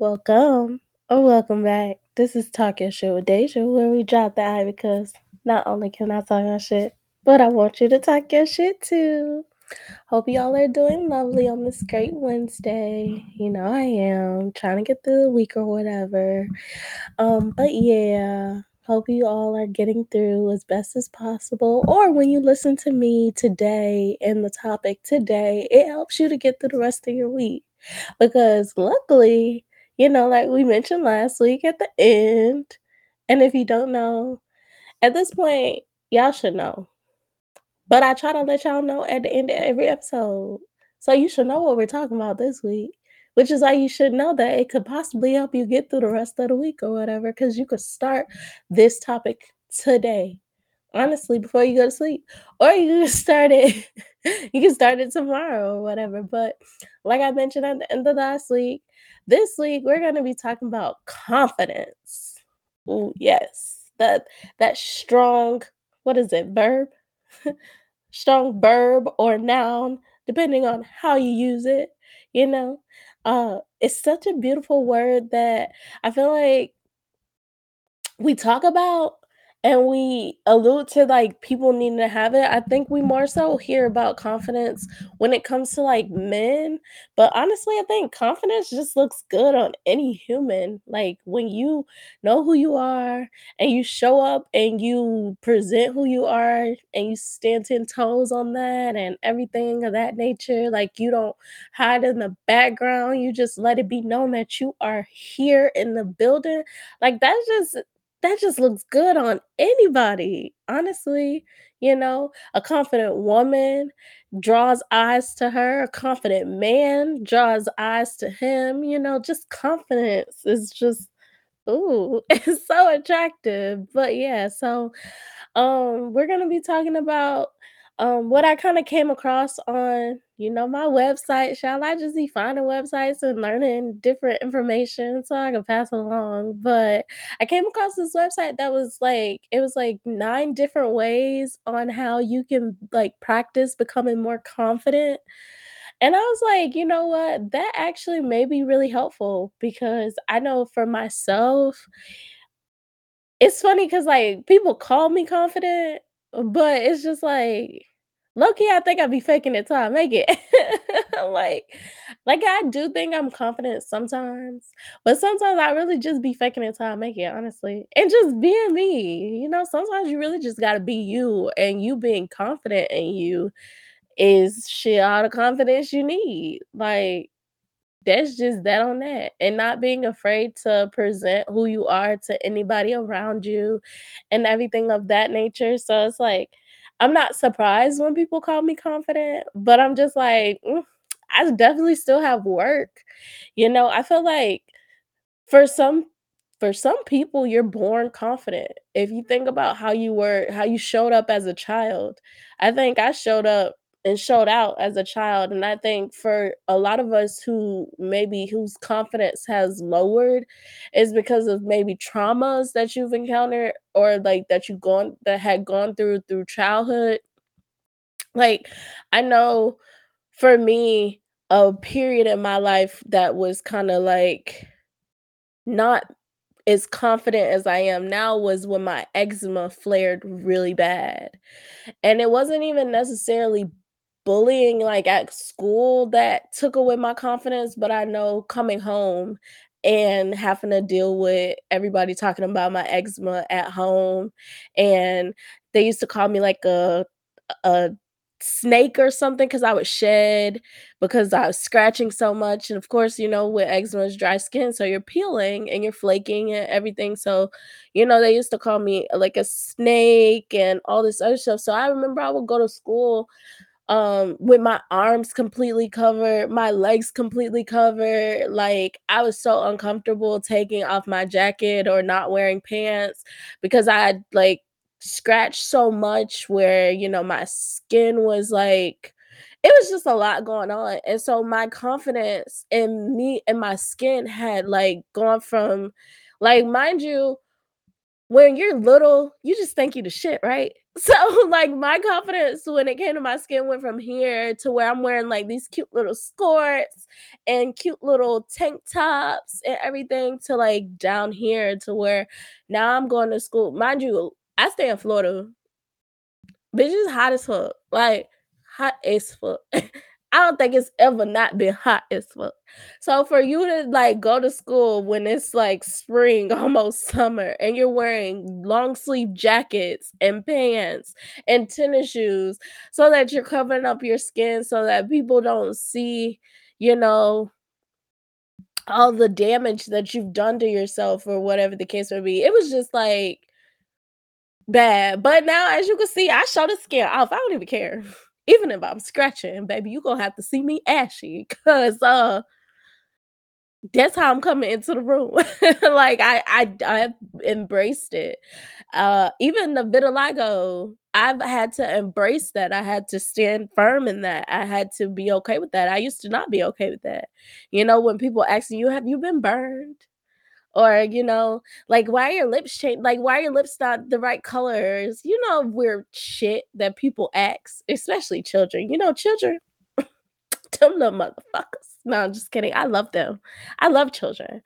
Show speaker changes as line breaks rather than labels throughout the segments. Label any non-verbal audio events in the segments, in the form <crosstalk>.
Welcome or welcome back. This is Talk Your Shit with Deja, where we drop the I because not only can I talk your shit, but I want you to talk your shit too. Hope y'all are doing lovely on this great Wednesday. You know I am trying to get through the week or whatever. Um, but yeah, hope you all are getting through as best as possible. Or when you listen to me today and the topic today, it helps you to get through the rest of your week. Because luckily, you know, like we mentioned last week at the end, and if you don't know, at this point, y'all should know. But I try to let y'all know at the end of every episode. So you should know what we're talking about this week, which is why you should know that it could possibly help you get through the rest of the week or whatever, because you could start this topic today. Honestly, before you go to sleep. Or you can <laughs> start it you can start it tomorrow or whatever. But like I mentioned at the end of last week, this week we're gonna be talking about confidence. Ooh, yes. That that strong, what is it, verb? <laughs> strong verb or noun, depending on how you use it, you know? Uh, it's such a beautiful word that I feel like we talk about and we allude to like people needing to have it. I think we more so hear about confidence when it comes to like men, but honestly, I think confidence just looks good on any human. Like when you know who you are and you show up and you present who you are and you stand 10 toes on that and everything of that nature, like you don't hide in the background, you just let it be known that you are here in the building. Like that's just that just looks good on anybody, honestly. You know, a confident woman draws eyes to her, a confident man draws eyes to him. You know, just confidence is just, ooh, <laughs> it's so attractive. But yeah, so um, we're gonna be talking about um what I kind of came across on, you know, my website. Shall I just be finding websites and learning different information so I can pass along? But I came across this website that was like, it was like nine different ways on how you can like practice becoming more confident. And I was like, you know what? That actually may be really helpful because I know for myself, it's funny because like, people call me confident, but it's just like, low-key, I think I'd be faking it till I make it. <laughs> Like like, I do think I'm confident sometimes, but sometimes I really just be faking it till I make it, honestly, and just being me, you know? Sometimes you really just gotta be you, and you being confident in you is shit all the confidence you need. Like that's just that on that, and not being afraid to present who you are to anybody around you and everything of that nature, so it's like, I'm not surprised when people call me confident, but I'm just like, "Mm, I definitely still have work." You know, I feel like for some for some people, you're born confident. If you think about how you were how you showed up as a child, I think I showed up and showed out as a child, and I think for a lot of us who maybe whose confidence has lowered is because of maybe traumas that you've encountered or, like, that you've gone that had gone through through childhood. Like, I know for me, a period in my life that was kinda, like, not as confident as I am now was when my eczema flared really bad, and it wasn't even necessarily bullying, like, at school that took away my confidence, but I know coming home and having to deal with everybody talking about my eczema at home, and they used to call me like a a snake or something because I would shed because I was scratching so much, and of course, you know, with eczema is dry skin, so you're peeling and you're flaking and everything, so, you know, they used to call me like a snake and all this other stuff, so I remember I would go to school, um, with my arms completely covered, my legs completely covered, like, I was so uncomfortable taking off my jacket or not wearing pants because I had, like, scratched so much where, you know, my skin was like it was just a lot going on, and so my confidence in me and my skin had, like, gone from like, mind you when you're little, you just think you the shit, right? So, <laughs> like, my confidence when it came to my skin went from here to where I'm wearing like these cute little skirts and cute little tank tops and everything to like down here to where now I'm going to school. Mind you, I stay in Florida. Bitch, it's hot as fuck. Like, hot as fuck. <laughs> I don't think it's ever not been hot as fuck. So for you to like go to school when it's like spring, <laughs> almost summer, and you're wearing long sleeve jackets and pants and tennis shoes so that you're covering up your skin so that people don't see, you know, all the damage that you've done to yourself or whatever the case may be. It was just like bad. But now, as you can see, I show the skin off. I don't even care. <laughs> Even if I'm scratching, baby, you're gonna have to see me ashy because uh that's how I'm coming into the room. <laughs> like I I I've embraced it. Uh even the vitiligo, I've had to embrace that. I had to stand firm in that. I had to be okay with that. I used to not be okay with that. You know, when people ask you, have you been burned? Or, you know, like why are your lips changed? Like, why are your lips not the right colors? You know, weird shit that people ask, especially children. You know, children, <laughs> them little motherfuckers. No, I'm just kidding. I love them. I love children.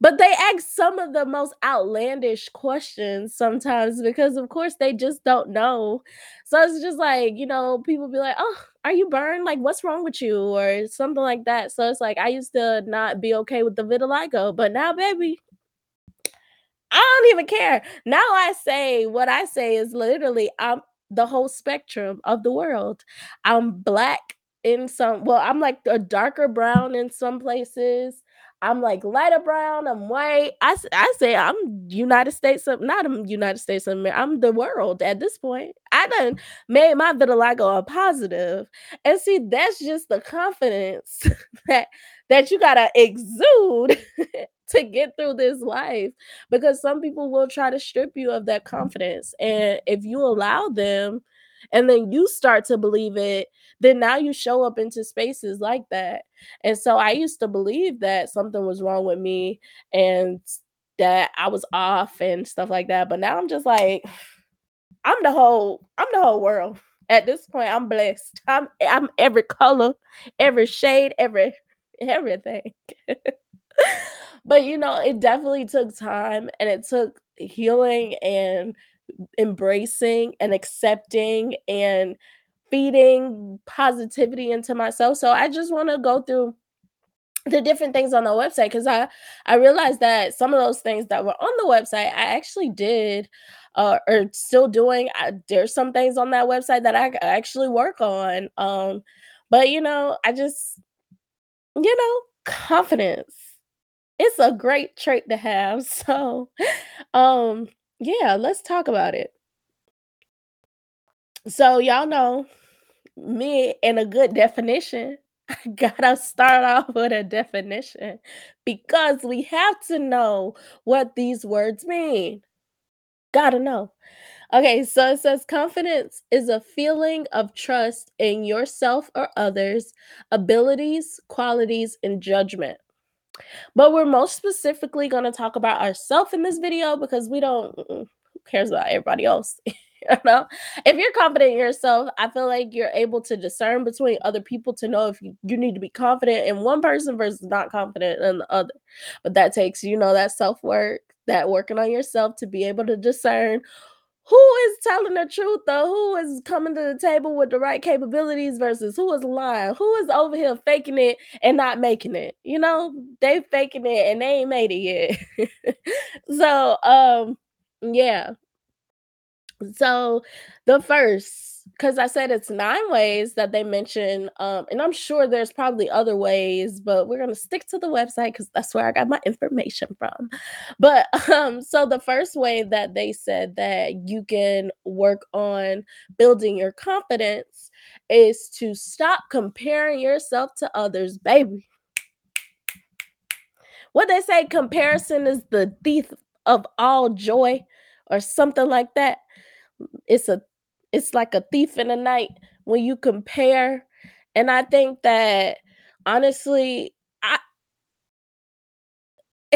But they ask some of the most outlandish questions sometimes because, of course, they just don't know. So it's just like, you know, people be like, oh, are you burned? Like, what's wrong with you? Or something like that. So it's like, I used to not be okay with the vitiligo, but now, baby, I don't even care. Now I say what I say is literally I'm the whole spectrum of the world. I'm black in some well, I'm like a darker brown in some places. I'm like lighter brown, I'm white. I, I say I'm United States of not United States of America. I'm the world at this point. I done made my vitiligo a positive. And see, that's just the confidence <laughs> that that you gotta exude <laughs> to get through this life because some people will try to strip you of that mm-hmm. confidence and if you allow them and then you start to believe it then now you show up into spaces like that. And so i used to believe that something was wrong with me and that i was off and stuff like that but now i'm just like <sighs> i'm the whole i'm the whole world. At this point i'm blessed. I'm i'm every color every shade every everything <laughs> but you know, it definitely took time and it took healing and embracing and accepting and feeding positivity into myself. So I just want to go through the different things on the website because I I realized that some of those things that were on the website I actually did uh, or still doing. I, there's some things on that website that I actually work on. Um, but you know, I just you know confidence it's a great trait to have. <laughs> So, um, yeah, let's talk about it. So, y'all know me and a good definition. <laughs> I gotta start off with a definition because we have to know what these words mean. Gotta know. Okay, so it says confidence is a feeling of trust in yourself or others' abilities, qualities, and judgment. But we're most specifically going to talk about ourselves in this video because we don't who cares about everybody else. <laughs> you know, if you're confident in yourself, I feel like you're able to discern between other people to know if you, you need to be confident in one person versus not confident in the other. But that takes, you know, that self work, that working on yourself to be able to discern who is telling the truth though? Who is coming to the table with the right capabilities versus who is lying? Who is over here faking it and not making it? You know, they faking it and they ain't made it yet. <laughs> so um yeah. So the first, because I said it's nine ways that they mention, um, and I'm sure there's probably other ways, but we're gonna stick to the website because that's where I got my information from. But <laughs> um, so the first way that they said that you can work on building your confidence is to stop comparing yourself to others, baby. What they say, comparison is the thief of all joy, or something like that it's a it's like a thief in the night when you compare. And i think that honestly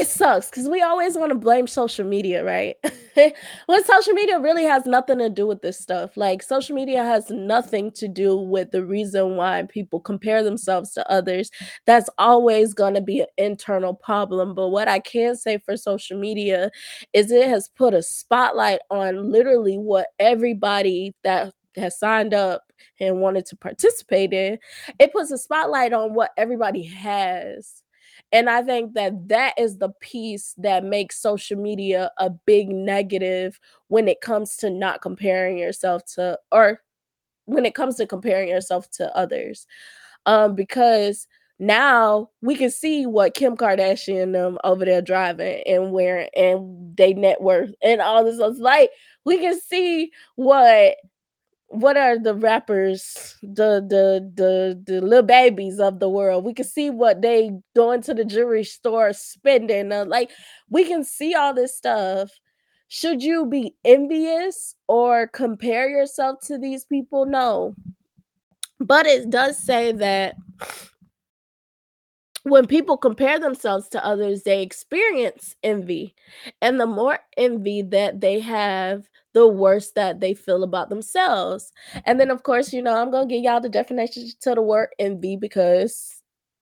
It sucks because we always wanna blame social media, right? <laughs> When social media really has nothing to do with this stuff, like, social media has nothing to do with the reason why people compare themselves to others. That's always gonna be an internal problem, but what I can say for social media is it has put a spotlight on literally what everybody that has signed up and wanted to participate in, it puts a spotlight on what everybody has, and I think that that is the piece that makes social media a big negative when it comes to not comparing yourself to or when it comes to comparing yourself to others, um, because now we can see what Kim Kardashian them over there driving and wearing and they net worth and all this it's like, we can see what what are the rappers, the the the the Lil Babies of the world, we can see what they going to the jewelry store spending, uh, like, we can see all this stuff. Should you be envious or compare yourself to these people? No. But it does say that when people compare themselves to others, they experience envy, and the more envy that they have, the worse that they feel about themselves, and then, of course, you know, I'm gonna give y'all the definition to the word envy because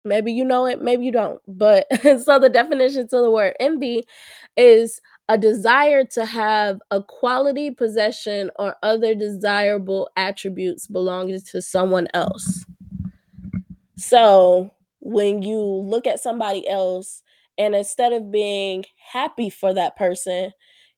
maybe you know it, maybe you don't, but <laughs> so the definition to the word envy is a desire to have a quality, possession, or other desirable attributes belonging to someone else. So, when you look at somebody else and instead of being happy for that person,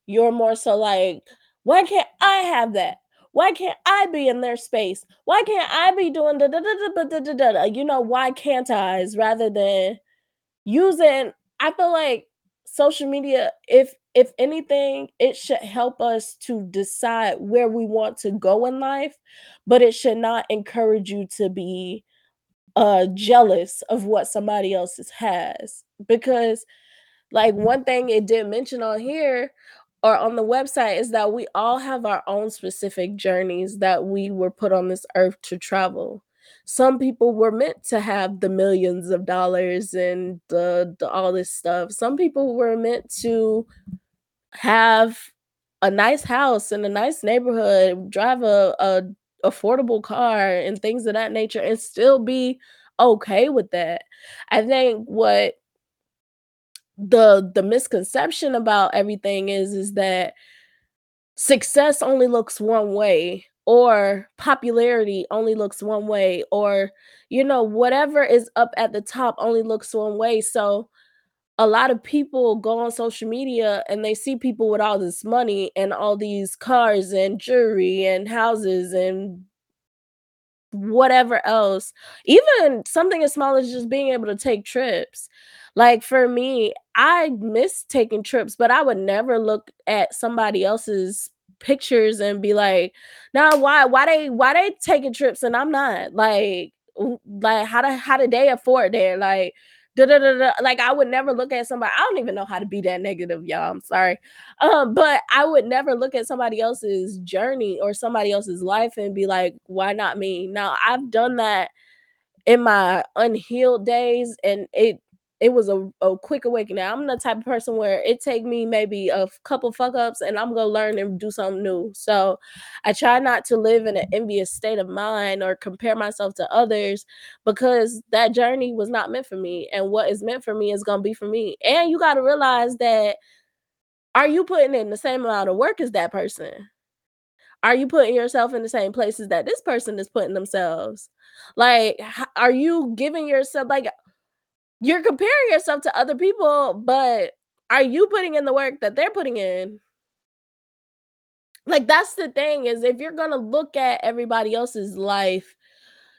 you're more so like, why can't I have that? Why can't I be in their space? Why can't I be doing da da da da da da da? da? You know, why can't I? rather than using? I feel like social media, if if anything, it should help us to decide where we want to go in life, but it should not encourage you to be uh jealous of what somebody else has because like one thing it did mention on here or on the website is that we all have our own specific journeys that we were put on this earth to travel. Some people were meant to have the millions of dollars and the the all this stuff. Some people were meant to have a nice house in a nice neighborhood, drive a a affordable car and things of that nature, and still be okay with that. I think what the the misconception about everything is is that success only looks one way, or popularity only looks one way, or, you know, whatever is up at the top only looks one way, so a lot of people go on social media and they see people with all this money and all these cars and jewelry and houses and whatever else, even something as small as just being able to take trips. Like, for me, I miss taking trips, but I would never look at somebody else's pictures and be like, "Now, why why they why they taking trips and I'm not?" Like, like, how do how did they afford that? Like, da da da da like, I would never look at somebody I don't even know how to be that negative, y'all, I'm sorry, um, but I would never look at somebody else's journey or somebody else's life and be like, "Why not me?" Now, I've done that in my unhealed days, and it it was a a quick awakening. I'm the type of person where it take me maybe a couple fuck ups, and I'm gonna learn and do something new, so I try not to live in an envious state of mind or compare myself to others because that journey was not meant for me, and what is meant for me is gonna be for me, and you gotta realize that are you putting in the same amount of work as that person? Are you putting yourself in the same places that this person is putting themselves? Like, are you giving yourself like you're comparing yourself to other people, but are you putting in the work that they're putting in? Like, that's the thing is if you're gonna look at everybody else's life,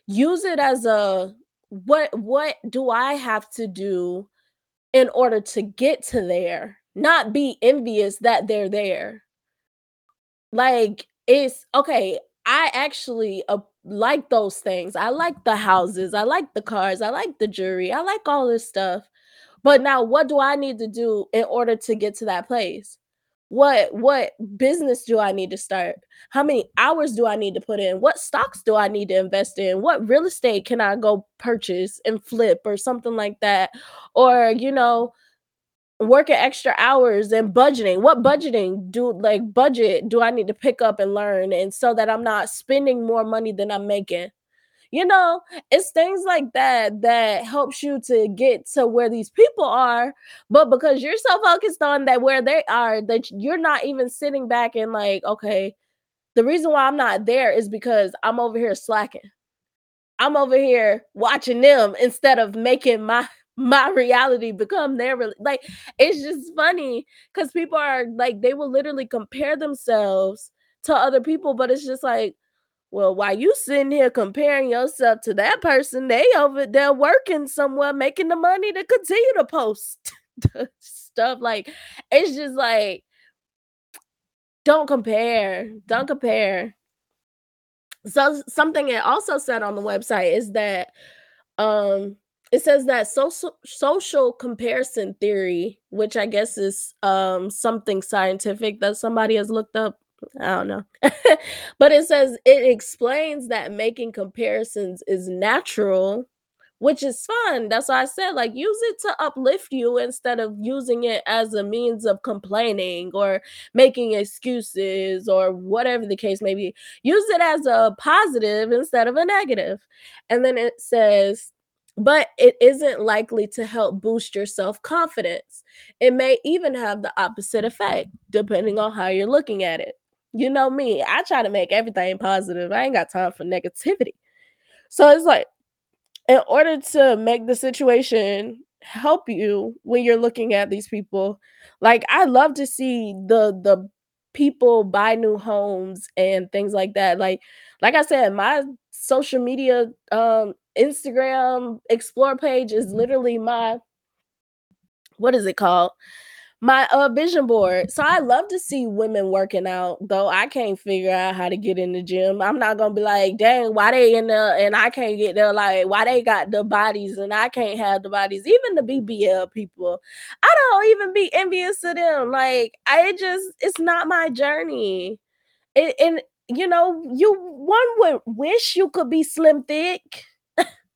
use it as a, "What what do I have to do in order to get to there?" Not be envious that they're there. Like, it's okay, I actually, uh, like those things, I like the houses, I like the cars, I like the jewelry, I like all this stuff, but now what do I need to do in order to get to that place? What what business do I need to start? How many hours do I need to put in? What stocks do I need to invest in? What real estate can I go purchase and flip or something like that? Or, you know working extra hours and budgeting. What budgeting do like budget do I need to pick up and learn and so that I'm not spending more money than I'm making? You know, it's things like that that helps you to get to where these people are, but because you're so focused on that where they are that you're not even sitting back and like, okay, the reason why I'm not there is because I'm over here slacking. I'm over here watching them instead of making my my reality become their real like it's just funny because people are like they will literally compare themselves to other people, but it's just like, well, while you sitting here comparing yourself to that person, they over there working somewhere making the money to continue to post <laughs> stuff. Like it's just like don't compare. Don't compare. So something it also said on the website is that um it says that social social comparison theory, which I guess is um something scientific that somebody has looked up. I don't know. <laughs> but it says it explains that making comparisons is natural which is fun. That's why I said, like, use it to uplift you instead of using it as a means of complaining or making excuses or whatever the case may be. Use it as a positive instead of a negative. And then it says, but it isn't likely to help boost your self confidence. It may even have the opposite effect, depending on how you're looking at it. You know me, I try to make everything positive. I ain't got time for negativity. So it's like, in order to make the situation help you when you're looking at these people, like I love to see the the people buy new homes and things like that. Like like I said, my social media um Instagram explore page is literally my what is it called? My, uh, vision board. So I love to see women working out, though I can't figure out how to get in the gym. I'm not gonna be like, dang, why they in there and I can't get there? Like, why they got the bodies and I can't have the bodies? Even the BBL people, I don't even be envious of them. Like, I just, it's not my journey. And, and you know, you one would wish you could be slim thick,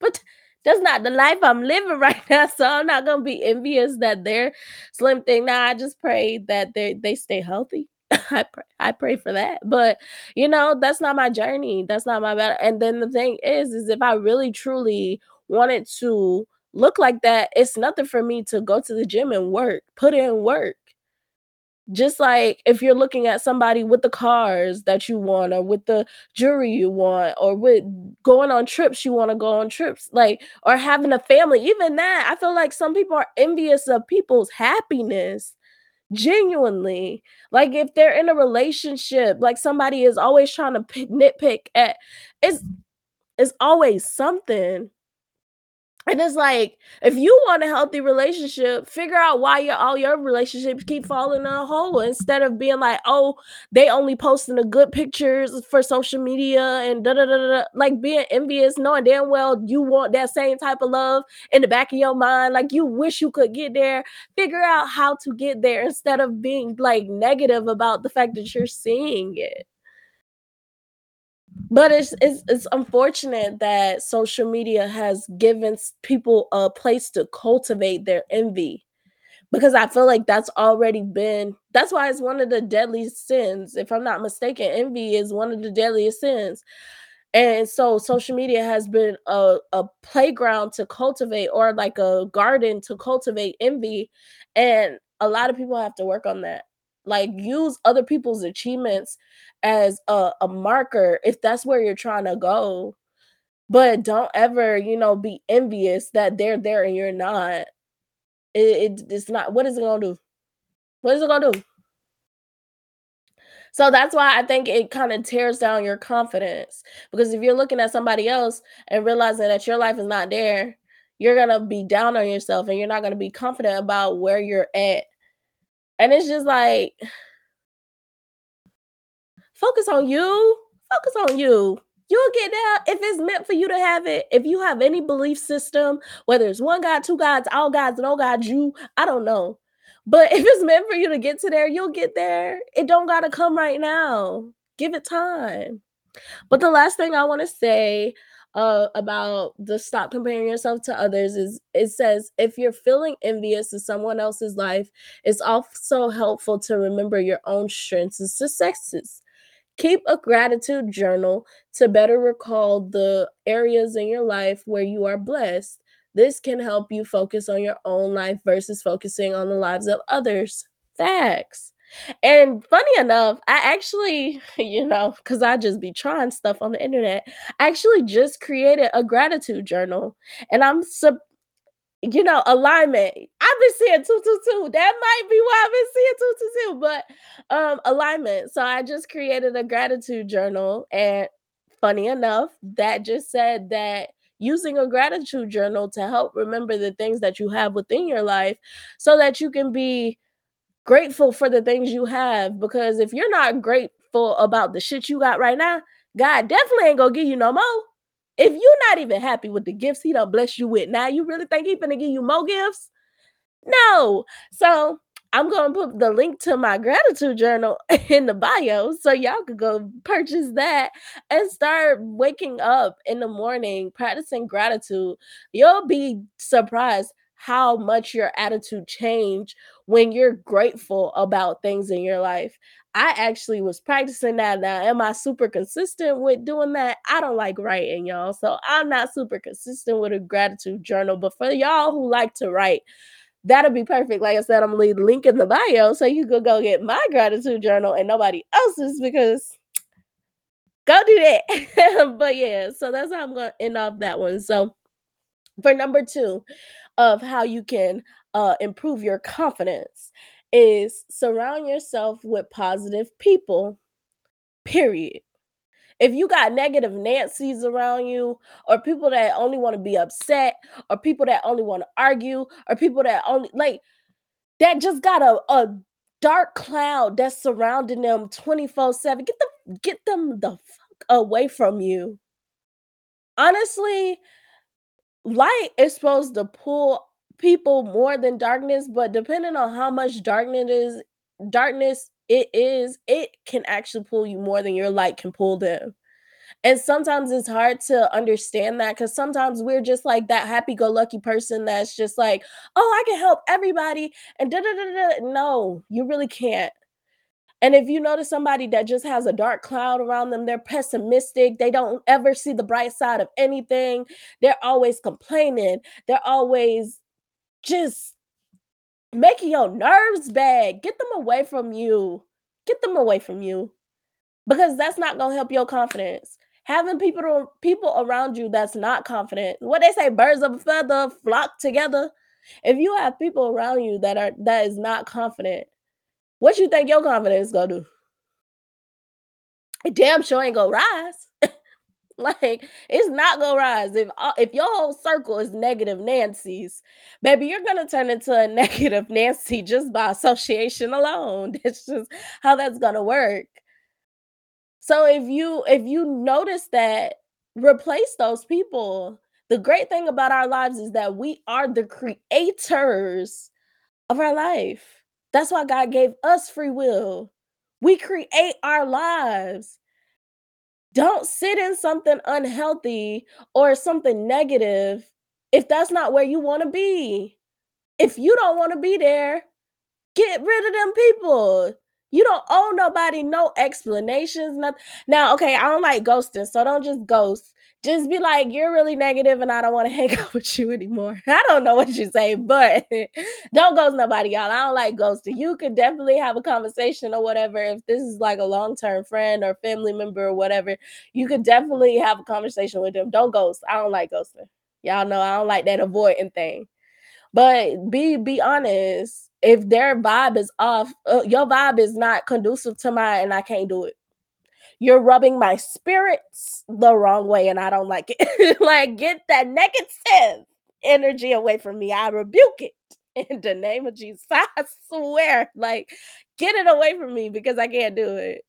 but that's not the life I'm living <laughs> right now. So I'm not gonna be envious that they're slim thing. Now I just pray that they they stay healthy. <laughs> I pray I pray for that. But you know, that's not my journey. That's not my battle. And then the thing is, is if I really truly wanted to look like that, it's nothing for me to go to the gym and work, put in work. Just like if you're looking at somebody with the cars that you want, or with the jewelry you want, or with going on trips you wanna go on trips, like or having a family, even that, I feel like some people are envious of people's happiness, genuinely. Like, if they're in a relationship, like, somebody is always trying to pick nitpick at it's it's always something. And it's like, if you want a healthy relationship, figure out why your all your relationships keep falling in a hole instead of being like, oh, they only posting the good pictures for social media and da da da da. Like being envious, knowing damn well you want that same type of love in the back of your mind, like you wish you could get there. Figure out how to get there instead of being like negative about the fact that you're seeing it. But it's it's it's unfortunate that social media has given people a place to cultivate their envy, because I feel like that's already been that's why it's one of the deadliest sins, if I'm not mistaken, envy is one of the deadliest sins, and so social media has been a a playground to cultivate or like a garden to cultivate envy, and a lot of people have to work on that. Like, use other people's achievements as a a marker if that's where you're trying to go, but don't ever, you know, be envious that they're there and you're not. It it it's not what is it gonna do? What is it gonna do? So that's why I think it kinda tears down your confidence, because if you're looking at somebody else and realizing that your life is not there, you're gonna be down on yourself and you're not gonna be confident about where you're at. And it's just like focus on you, focus on you. You'll get there if it's meant for you to have it. If you have any belief system, whether it's 1 God, 2 gods, all gods, no God, you, I don't know. But <laughs> if it's meant for you to get to there, you'll get there. It don't gotta come right now. Give it time. But the last thing I wanna say, uh, about the stop comparing yourself to others is it says if you're feeling envious of someone else's life, it's also helpful to remember your own strengths and successes. Keep a gratitude journal to better recall the areas in your life where you are blessed. This can help you focus on your own life versus focusing on the lives of others. Facts. And funny enough, I actually, <laughs> you know, because I just be trying stuff on the internet, I actually just created a gratitude journal. And I'm sup you know, alignment. I've been seeing 222. That might be why I've been seeing 222, but um alignment. So I just created a gratitude journal and funny enough, that just said that using a gratitude journal to help remember the things that you have within your life so that you can be grateful for the things you have because if you're not grateful about the shit you got right now, God definitely ain't gonna give you no more. If you're not even happy with the gifts he done bless you with, now you really think he gonna give you more gifts? No. So I'm gonna put the link to my gratitude journal <laughs> in the bio so y'all could go purchase that and start waking up in the morning practicing gratitude. You'll be surprised how much your attitude change when you're grateful about things in your life. I actually was practicing that now. Am I super consistent with doing that? I don't like writing, y'all. So I'm not super consistent with a gratitude journal. But for y'all who like to write, that'll be perfect. Like I said, I'm the link in the bio so you could go get my gratitude journal and nobody else's because go do that. <laughs> but yeah, so that's how I'm gonna end off that one. So for number two of how you can uh, improve your confidence is surround yourself with positive people. Period. If you got negative Nancy's around you, or people that only want to be upset, or people that only want to argue, or people that only like that just got a, a dark cloud that's surrounding them 24-7. Get them, get them the fuck away from you. Honestly, light is supposed to pull people more than darkness, but depending on how much darkness is darkness it is, it can actually pull you more than your light can pull them. And sometimes it's hard to understand that because sometimes we're just like that happy go lucky person that's just like, oh, I can help everybody. And da da da da. No, you really can't. And if you notice somebody that just has a dark cloud around them, they're pessimistic, they don't ever see the bright side of anything, they're always complaining, they're always just making your nerves bad. Get them away from you. Get them away from you because that's not going to help your confidence. Having people people around you that's not confident. What they say birds of a feather flock together. If you have people around you that are that is not confident, what you think your confidence to do? It damn sure ain't to rise. <laughs> like it's not gonna rise if uh, if your whole circle is negative Nancy's, baby, you're gonna turn into a <laughs> negative Nancy just by association alone. <laughs> That's just how that's gonna work. So if you if you notice that, replace those people. The great thing about our lives is that we are the creators of our life. That's why God gave us free will. We create our lives. Don't sit in something unhealthy or something negative if that's not where you want to be. If you don't want to be there, get rid of them people. You don't owe nobody no explanations. Nothing. Now, okay, I don't like ghosting, so don't just ghost. Just be like, you're really negative and I don't want to <laughs> hang out with you anymore. I don't know what you say, but <laughs> don't ghost nobody, y'all. I don't like ghosting. You could definitely have a conversation or whatever. If this is like a long term friend or family member or whatever, you could definitely have a conversation with them. Don't ghost. I don't like ghosting. Y'all know I don't like that avoiding thing. But be be honest. If their vibe is off, uh, your vibe is not conducive to mine, and I can't do it. You're rubbing my spirits the wrong way, and I don't like it. <laughs> like, get that negative energy away from me. I rebuke it <laughs> in the name of Jesus. I swear, like, get it away from me because I can't do it.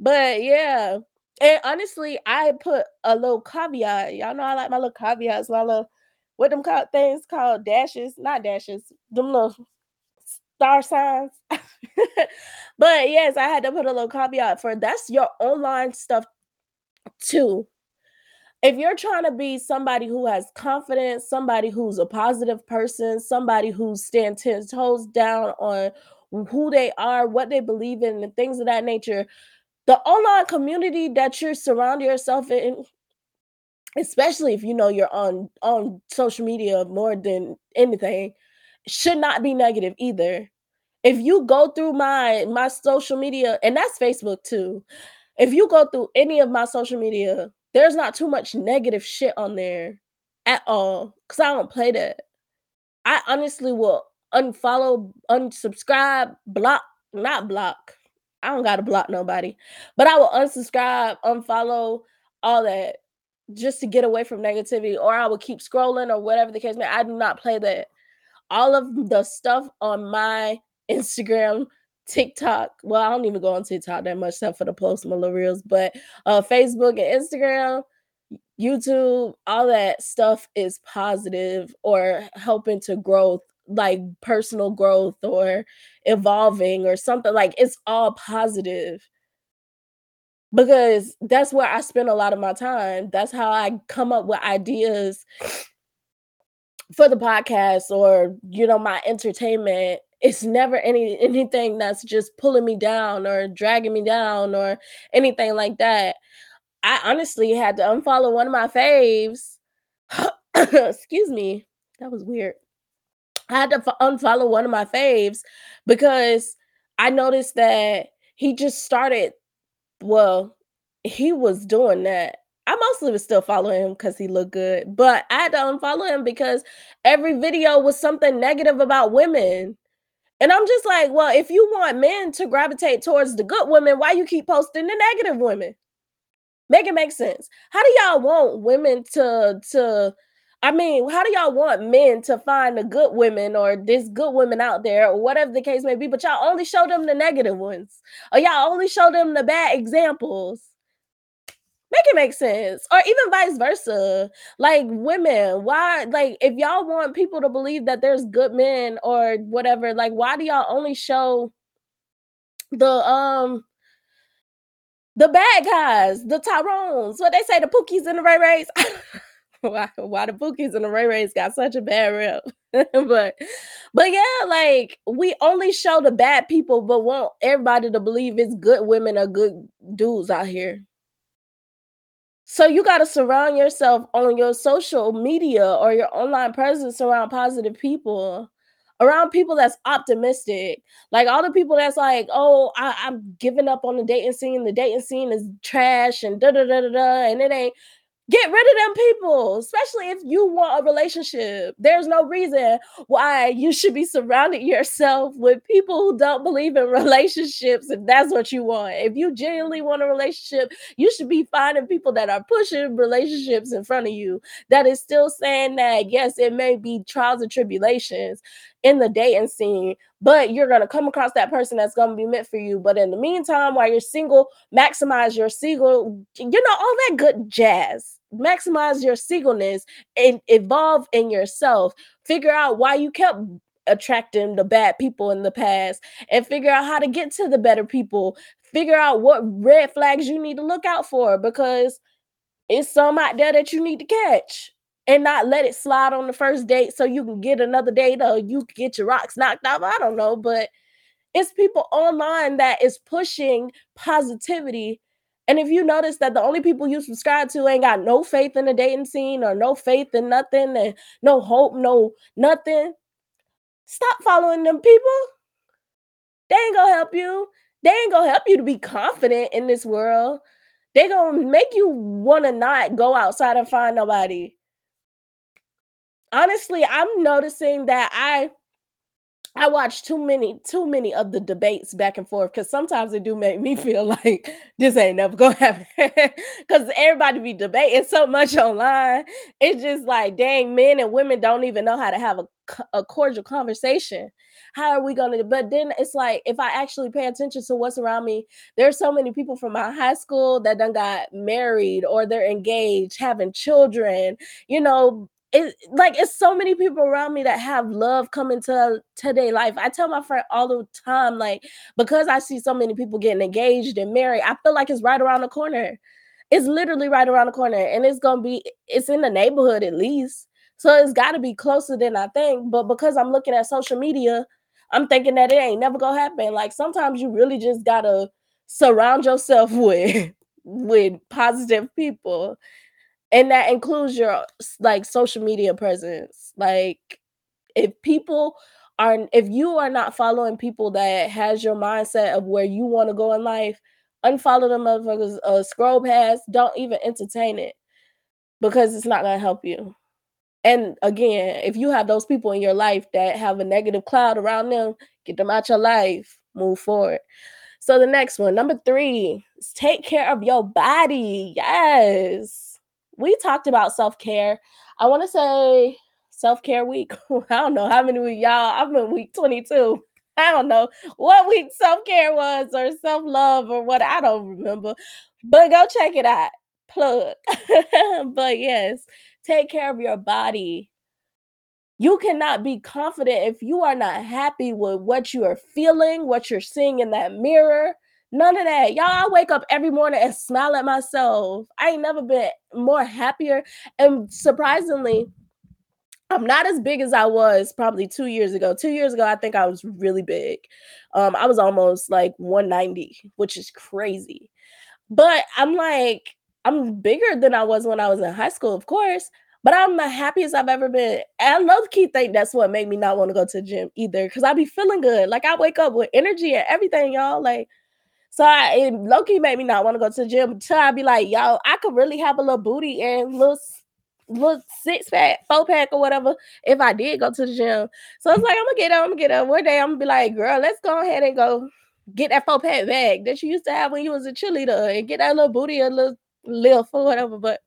But yeah, and honestly, I put a little caveat. Y'all know I like my little caveats, my little what them called things called dashes, not dashes, them little star signs. <laughs> but yes, I had to put a little caveat for that's your online stuff too. if you're trying to be somebody who has confidence, somebody who's a positive person, somebody who stands 10 toes down on who they are, what they believe in, and things of that nature, the online community that you're surrounding yourself in, especially if you know you're on on social media more than anything, should not be negative either. If you go through my my social media, and that's Facebook too. If you go through any of my social media, there's not too much negative shit on there at all because I don't play that. I honestly will unfollow, unsubscribe, block, not block. I don't gotta block nobody, but I will unsubscribe, unfollow, all that just to get away from negativity, or I will keep scrolling or whatever the case may. I do not play that. All of the stuff on my Instagram, TikTok. Well, I don't even go on TikTok that much stuff for the post little reels, but uh Facebook and Instagram, YouTube, all that stuff is positive or helping to growth, like personal growth or evolving or something like it's all positive. Because that's where I spend a lot of my time. That's how I come up with ideas for the podcast or you know my entertainment it's never any anything that's just pulling me down or dragging me down or anything like that. I honestly had to unfollow one of my faves. <coughs> Excuse me. That was weird. I had to unfollow one of my faves because I noticed that he just started well, he was doing that. I mostly was still following him because he looked good, but I had to unfollow him because every video was something negative about women. And I'm just like, well, if you want men to gravitate towards the good women, why you keep posting the negative women? Make it make sense. How do y'all want women to to I mean, how do y'all want men to find the good women or this good women out there or whatever the case may be, but y'all only show them the negative ones or y'all only show them the bad examples? Make it make sense. Or even vice versa. Like women, why like if y'all want people to believe that there's good men or whatever, like why do y'all only show the um the bad guys, the Tyrones, what they say, the Pookies and the Ray Rays. <laughs> why, why the Pookies and the Ray Rays got such a bad rep. <laughs> but but yeah, like we only show the bad people, but want everybody to believe it's good women or good dudes out here. So you got to surround yourself on your social media or your online presence around positive people, around people that's optimistic. Like all the people that's like, oh, I, am giving up on the dating scene. The dating scene is trash and da da da da da, and it ain't. Get rid of them people, especially if you want a relationship. There's no reason why you should be surrounding yourself with people who don't believe in <laughs> relationships if that's what you want. If you genuinely want a relationship, you should be finding people that are pushing relationships in front of you that is still saying that, yes, it may be trials and tribulations in the dating scene, but you're going to come across that person that's going to be meant for you. But in the meantime, while you're single, maximize your single, you know, all that good jazz. Maximize your singleness and evolve in yourself. Figure out why you kept attracting the bad people in the past and figure out how to get to the better people. Figure out what red flags you need to look out for because it's some out there that you need to catch and not let it slide on the first date so you can get another date or you can get your rocks knocked off. I don't know, but it's people online that is pushing positivity. And if you notice that the only people you subscribe to ain't got no faith in the dating scene or no faith in nothing and no hope, no nothing, stop following them people. They ain't gonna help you. They ain't gonna help you to be confident in this world. They gonna make you wanna not go outside and find nobody honestly, I'm noticing that I I watch too many too many of the debates back and forth because sometimes it do make me <laughs> feel like this ain't never gonna <laughs> happen because everybody be debating so much online. It's just like dang, men and women don't even know how to have a, a cordial conversation. How are we gonna? But then it's like if I actually pay attention to what's around me, there's so many people from my high school that done got married or they're engaged, having children. You know, it like it's so many people around me that have love coming to today life. I tell my friend all the time, like, because I see so many people getting engaged and married, I feel like it's right around the corner. It's literally right around the corner, and it's gonna be it's in the neighborhood at least. So it's gotta be closer than I think. But because I'm looking at social media, I'm thinking that it ain't never gonna happen. Like sometimes you really just gotta surround yourself <laughs> with with positive people. And that includes your like social media presence. Like if people are if you are not following people that has your mindset of where you want to go in life, unfollow them motherfuckers, uh, scroll past, don't even entertain it because it's not gonna help you. And again, if you have those people in your life that have a negative cloud around them, get them out your life, move forward. So the next one, number three, is take care of your body. Yes. We talked about self-care. I want to say self-care week. <laughs> I don't know how many week y'all. I'm in week 22. I don't know what week self-care was or self-love or what I don't remember. But go check it out. Plug. <laughs> but yes, take care of your body. You cannot be confident if you are not happy with what you are feeling, what you're seeing in that mirror. None of that. Y'all, I wake up every morning and smile at myself. I ain't never been more happier. And surprisingly, I'm not as big as I was probably two years ago. Two years ago, I think I was really big. Um, I was almost like 190, which is crazy. But I'm like, I'm bigger than I was when I was in high school, of course. But I'm the happiest I've ever been. And I love key think that's what made me not want to go to the gym either. Cause I be feeling good. Like I wake up with energy and everything, y'all. Like, so I it low key made me not want to go to the gym until I be like, yo, I could really have a little booty and little little six pack, four pack, or whatever, if I did go to the gym. So it's like I'm gonna get up, I'm gonna get up. One day I'm gonna be like, girl, let's go ahead and go get that four pack bag that you used to have when you was a cheerleader and get that little booty a little lift or whatever. But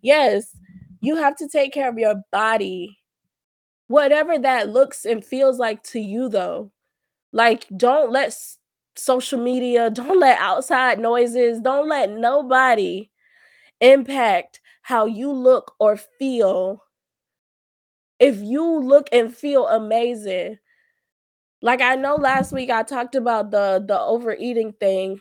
yes, you have to take care of your body. Whatever that looks and feels like to you, though. Like, don't let social media, don't let outside noises, don't let nobody impact how you look or feel. If you look and feel amazing, like I know last week I talked about the the overeating thing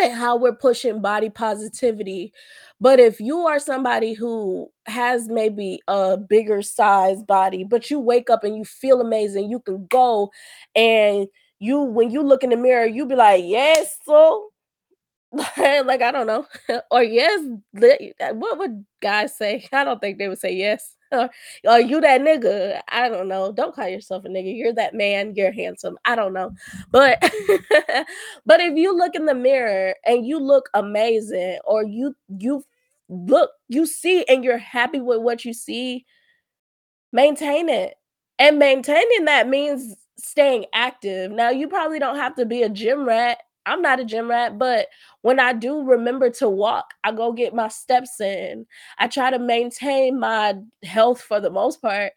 and how we're pushing body positivity. But if you are somebody who has maybe a bigger size body, but you wake up and you feel amazing, you can go and you when you look in the mirror, you be like, yes, so <laughs> like I don't know, <laughs> or yes, what would guys say? <laughs> I don't think they would say yes. Or, you that nigga? I don't know. Don't call yourself a nigga. You're that man. You're handsome. I don't know, but but if you look in the mirror and you look amazing, or you you look you see and you're happy with what you see, maintain it. And maintaining that means staying active. Now you probably don't have to be a gym rat I'm not a gym rat, but when I do remember to walk, I go get my steps in. I try to maintain my health for the most part.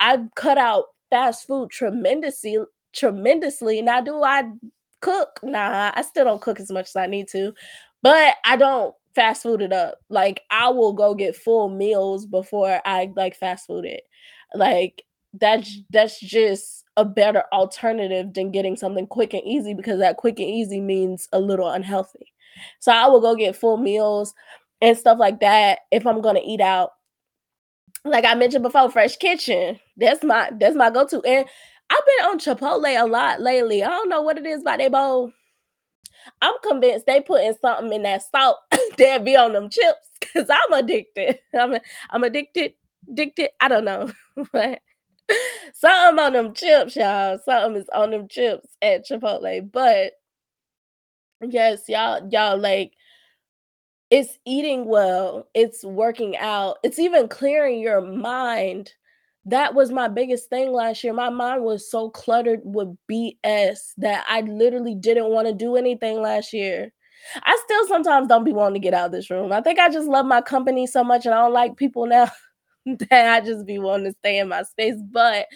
I cut out fast food tremendously, tremendously. Now, do I cook? Nah, I still don't cook as much as I need to, but I don't fast food it up. Like I will go get full meals before I like fast food it. Like that's that's just a better alternative than getting something quick and easy because that quick and easy means a little unhealthy. So I will go get full meals and stuff like that if I'm gonna eat out. Like I mentioned before, Fresh Kitchen. That's my that's my go-to. And I've been on Chipotle a lot lately. I don't know what it is about their bowl. I'm convinced they put in something in that salt <coughs> that be on them chips because I'm addicted. <laughs> I'm I'm addicted, addicted. I don't know. <laughs> but <laughs> Something on them chips, y'all. Something is on them chips at Chipotle. But yes, y'all, y'all like it's eating well, it's working out, it's even clearing your mind. That was my biggest thing last year. My mind was so cluttered with BS that I literally didn't want to do anything last year. I still sometimes don't be wanting to get out of this room. I think I just love my company so much and I don't like people now. <laughs> <laughs> that I just be wanting to stay in my space. But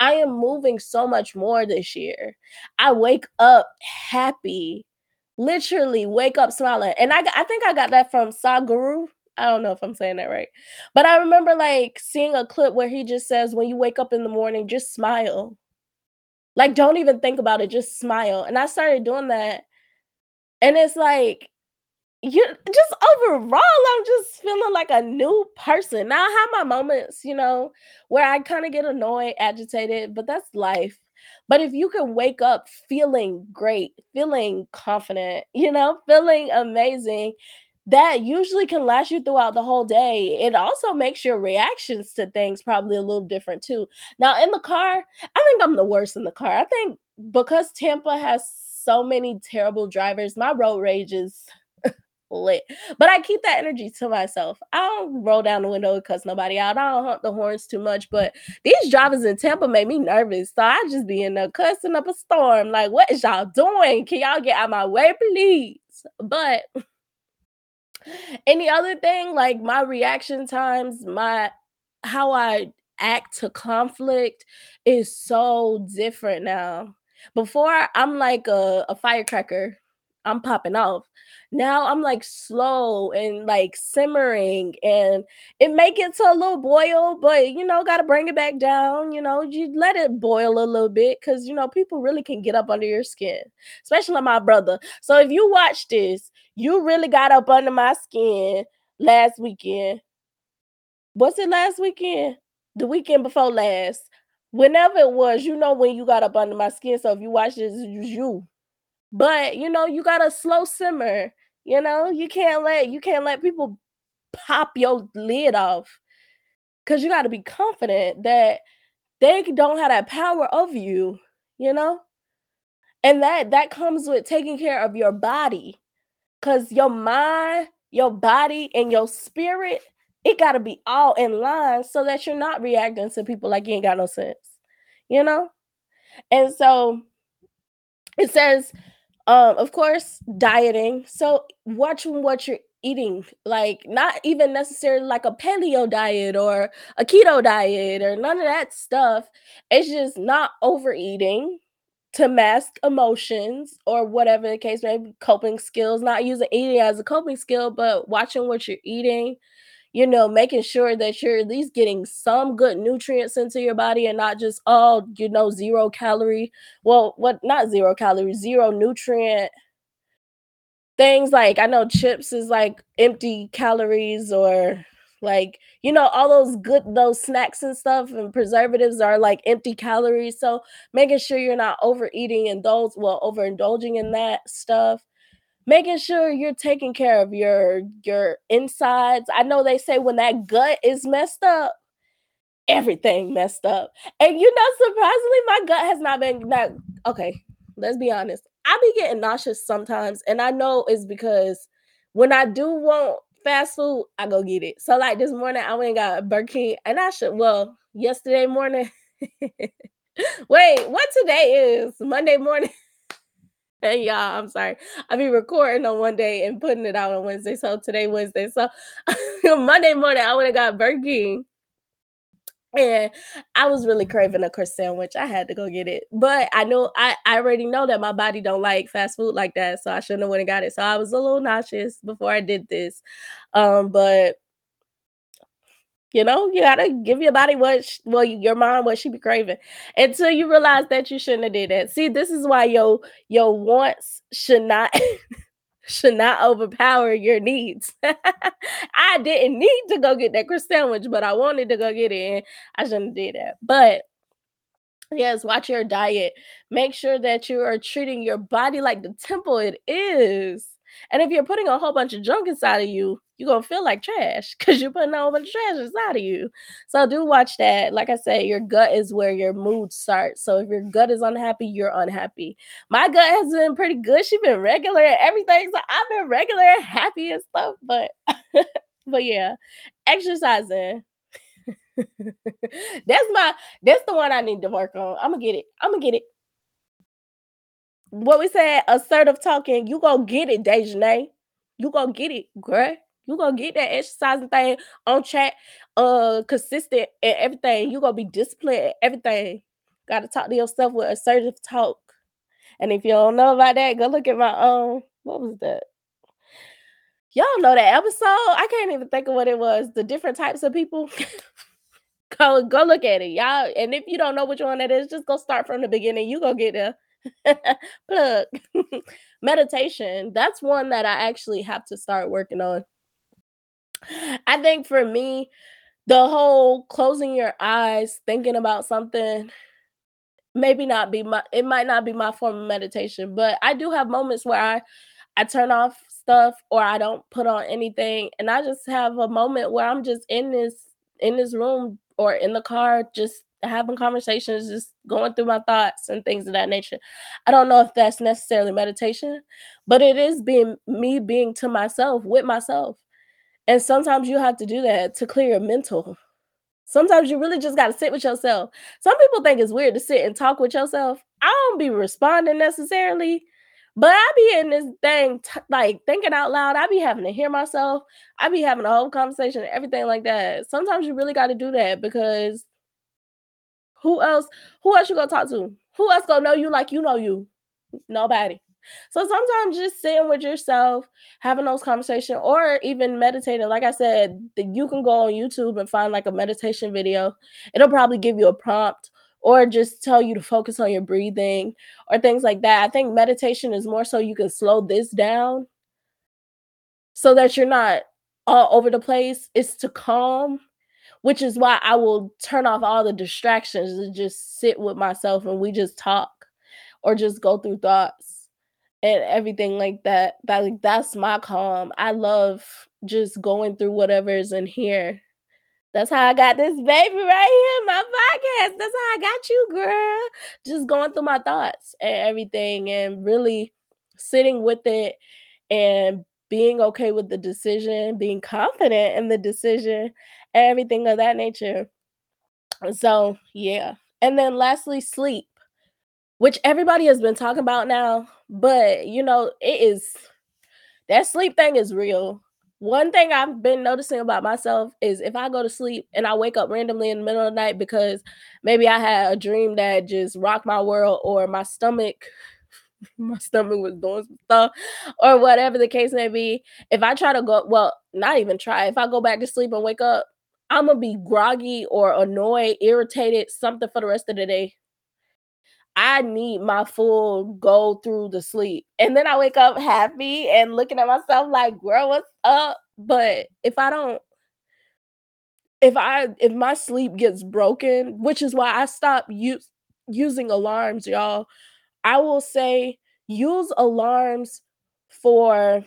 I am moving so much more this year. I wake up happy, literally wake up smiling. And I, I think I got that from Sadhguru. I don't know if I'm saying that right. But I remember like seeing a clip where he just says, when you wake up in the morning, just smile. Like, don't even think about it, just smile. And I started doing that. And it's like, you just overall, I'm just feeling like a new person. Now I have my moments, you know, where I kind of get annoyed, agitated, but that's life. But if you can wake up feeling great, feeling confident, <laughs> you know, feeling amazing, that usually can last you throughout the whole day. It also makes your reactions to things probably a little different too. Now, in the car, I think I'm the worst in the car. I think because Tampa has so many terrible drivers, my road rage is lit. But I keep that energy to myself. I don't roll down the window and cuss nobody out. I don't honk the horns too much. But these drivers in Tampa make me nervous. So I just be in there cussing up a storm. Like, what is y'all doing? Can y'all get out of my way, please? But <laughs> any other thing, like my reaction times, my how I act to conflict is so different now. Before I'm like a, a firecracker, I'm popping off. Now I'm like slow and like simmering, and it may get to a little boil, but you know, got to bring it back down. You know, you let it boil a little bit because you know, people really can get up under your skin, especially my brother. So if you watch this, you really got up under my skin last weekend. Was it last weekend? The weekend before last. Whenever it was, you know when you got up under my skin. So if you watch this, it's you. But you know, you gotta slow simmer. You know, you can't let you can't let people pop your lid off because you got to be confident that they don't have that power of you, you know? And that that comes with taking care of your body. Cause your mind, your body, and your spirit, it gotta be all in line so that you're not reacting to people like you ain't got no sense, you know? And so it says um, of course, dieting. So watching what you're eating, like not even necessarily like a paleo diet or a keto diet or none of that stuff. It's just not overeating to mask emotions or whatever the case may be, coping skills, not using eating as a coping skill, but watching what you're eating, you know, making sure that you're at least getting some good nutrients into your body and not just all, you know, zero calorie. Well, what not zero calorie, zero nutrient things like I know chips is like empty calories or like you know all those good those snacks and stuff and preservatives are like empty calories so making sure you're not overeating and those well overindulging in that stuff making sure you're taking care of your your insides. I know they say when that gut is messed up, everything messed up. And you know, surprisingly, my gut has not been that okay. Let's be honest. I be getting nauseous sometimes, and I know it's because when I do want fast food, I go get it. So like this morning, I went and got Burger King, and I should well yesterday morning. <laughs> Wait, what today is? Monday morning. Hey <laughs> y'all, I'm sorry. I be recording on one day and putting it out on Wednesday. So today Wednesday. So <laughs> Monday morning I would have got Burger King. And I was really craving a Croissan'wich. I had to go get it. But I know I, I already know that my body don't like fast food like that. So I shouldn't have went and got it. So I was a little nauseous before I did this. Um, but you know, you gotta give your body what, sh- well, your mind what she be craving until you realize that you shouldn't have did that. See, this is why your your wants should not <laughs> should not overpower your needs. <laughs> I didn't need to go get that Croissan'wich, but I wanted to go get it, and I shouldn't have did that. But Yes, watch your diet. Make sure that you are treating your body like the temple it is. And if you're putting a whole bunch of junk inside of you, you're gonna feel like trash because you're putting all bunch trash inside of you. So do watch that. Like I said, your gut is where your mood starts. So if your gut is unhappy, you're unhappy. My gut has been pretty good. She's been regular and everything. So I've been regular and happy and stuff. But <laughs> but yeah, exercising <laughs> that's my that's the one I need to work on. I'm gonna get it. I'm gonna get it. What we said, assertive talking, you gonna get it, Dejanay. You gonna get it, girl. You gonna get that exercising thing on track, uh, consistent and everything. You gonna be disciplined and everything. Gotta talk to yourself with assertive talk. And if you don't know about that, go look at my um, what was that? Y'all know that episode? I can't even think of what it was. The different types of people. <laughs> Go go look at it, y'all. And if you don't know which one that is, just go start from the beginning. You go get there. <laughs> Plug. <laughs> meditation, that's one that I actually have to start working on. I think for me, the whole closing your eyes, thinking about something, maybe not be my it might not be my form of meditation, but I do have moments where I I turn off stuff or I don't put on anything and I just have a moment where I'm just in this in this room or in the car just having conversations, just going through my thoughts and things of that nature. I don't know if that's necessarily meditation, but it is being me being to myself with myself. And sometimes you have to do that to clear your mental. Sometimes you really just gotta sit with yourself. Some people think it's weird to sit and talk with yourself. I don't be responding necessarily, but I be in this thing t- like thinking out loud. I be having to hear myself. I be having a whole conversation and everything like that. Sometimes you really got to do that because who else? Who else you gonna talk to? Who else gonna know you like you know you? Nobody. So sometimes just sitting with yourself, having those conversations, or even meditating. Like I said, you can go on YouTube and find like a meditation video. It'll probably give you a prompt or just tell you to focus on your breathing or things like that. I think meditation is more so you can slow this down so that you're not all over the place. It's to calm, which is why I will turn off all the distractions and just sit with myself and we just talk or just go through thoughts and everything like that. That like that's my calm. I love just going through whatever's in here. That's how I got this baby right here, my podcast. That's how I got you, girl. Just going through my thoughts and everything and really sitting with it and being okay with the decision, being confident in the decision, everything of that nature. So, yeah. And then lastly, sleep which everybody has been talking about now, but you know, it is that sleep thing is real. One thing I've been noticing about myself is if I go to sleep and I wake up randomly in the middle of the night because maybe I had a dream that just rocked my world or my stomach <laughs> my stomach was doing some stuff or whatever the case may be. If I try to go, well, not even try, if I go back to sleep and wake up, I'm gonna be groggy or annoyed, irritated, something for the rest of the day. I need my full go through the sleep. And then I wake up happy and looking at myself like, girl, what's up? But if I don't, if I if my sleep gets broken, which is why I stopped use, using alarms, y'all. I will say use alarms for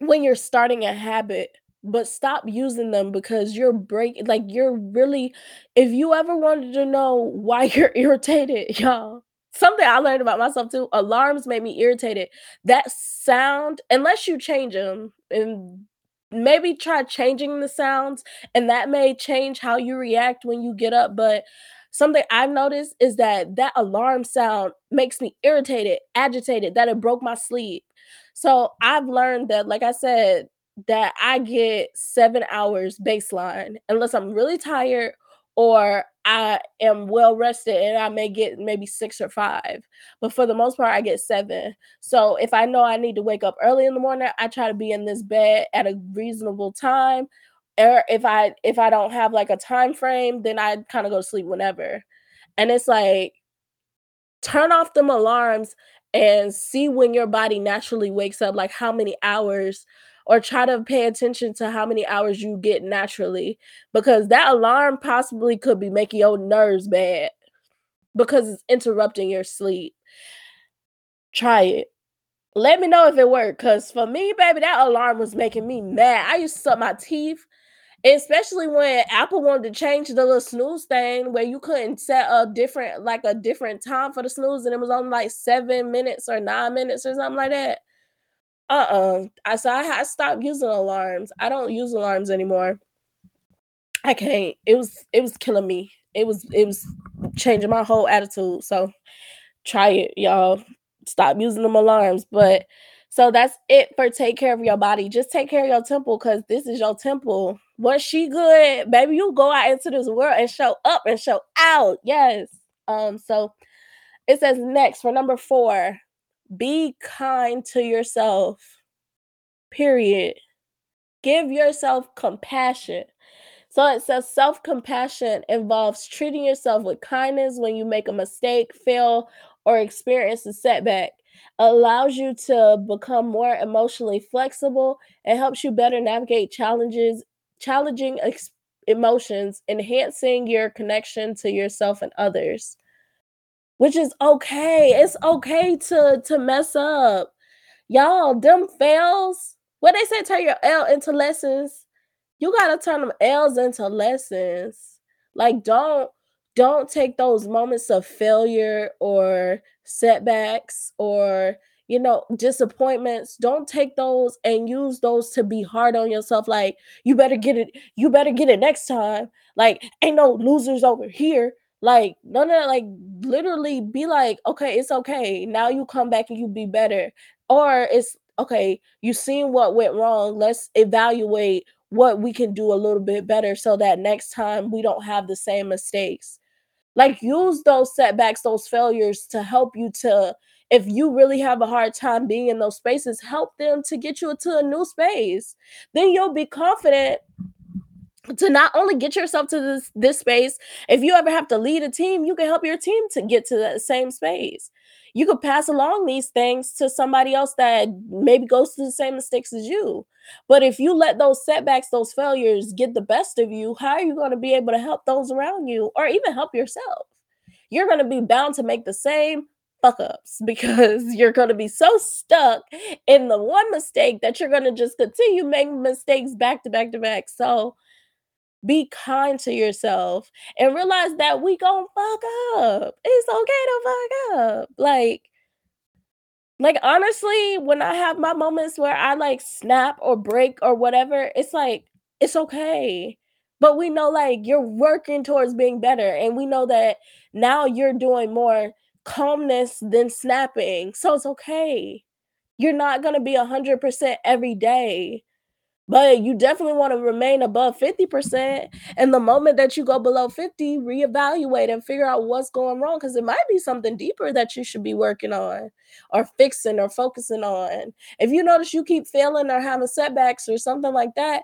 when you're starting a habit but stop using them because you're breaking like you're really if you ever wanted to know why <laughs> you're irritated y'all something i learned about myself too alarms make me irritated. That sound unless you change them and maybe try changing the sounds and that may change how you react when you get up but something i've noticed is that that alarm sound makes me irritated agitated that it broke my sleep. So i've learned that like i said that I get seven hours baseline, unless I'm really tired or I am well rested and I may get maybe six or five. But for the most part, I get seven. So if I know I need to wake up early in the morning, I try to be in this bed at a reasonable time. Or if I if I don't have like a time frame, then I kind of go to sleep whenever. And it's like turn off them alarms and see when your body naturally wakes up, like how many hours or try to pay attention to how many hours you get naturally because that alarm possibly could be making your nerves bad because it's interrupting your sleep. Try it. Let me know if it worked because for me, baby, that alarm was making me mad. I used to suck my teeth especially when Apple wanted to change the little snooze thing where you couldn't set a different like a different time for the snooze and it was only like seven minutes or nine minutes or something like that. Uh-uh. I so I, I stopped using alarms. I don't use alarms anymore. I can't. It was it was killing me. It was it was changing my whole attitude. So try it, y'all. Stop using them alarms. But so that's it for take care of your body. Just take care of your temple because this is your temple. Once she good, baby, you go out into this world and show up and show out. Yes. Um, so it says next for number four, be kind to yourself. Period. Give yourself compassion. So it says self compassion involves treating yourself with kindness when you make a mistake, fail, or experience a setback. allows you to become more emotionally flexible, it helps you better navigate challenges challenging ex emotions, enhancing your connection to yourself and others. Which is okay, it's okay to to mess up. Y'all, them fails what they say, "Turn your L into lessons." You gotta turn them L's into lessons. Like, don't don't take those moments of failure or setbacks or, you know, disappointments, don't take those and use those to be hard on yourself, like, "You better get it you better get it next time." Like, "Ain't no losers over here." Like, no, no, like, literally be like, "Okay, it's okay." Now you come back and you be better. Or it's, "Okay, you seen what went wrong, let's evaluate what we can do a little bit better so that next time we don't have the same mistakes." Like, use those setbacks, those failures to help you to if you really have a hard time being in those spaces, help them to get you into a new space. Then you'll be confident to not only get yourself to this this space, if you ever have to lead a team, you can help your team to get to that same space. You could pass along these things to somebody else that maybe goes through the same mistakes as you. But if you let those setbacks, those failures get the best of you, how are you gonna be able to help those around you or even help yourself? You're gonna be bound to make the same fuck ups <laughs> because you're gonna be so stuck in the one mistake that you're gonna just continue making mistakes back to back to back. So, be kind to yourself and realize that we gon' fuck up. It's okay to fuck up. Like like, honestly, when I have my moments where I, like, snap or break or whatever, it's like, it's okay. But we know, like, you're working towards being better, and we know that now you're doing more calmness than snapping, so it's okay. You're not gonna be 100% every day, but you definitely wanna remain above 50%, and the moment that you go below 50, reevaluate and figure out what's going wrong because it might be something deeper that you should be working on or fixing or focusing on. If you notice you keep failing or having setbacks or something like that,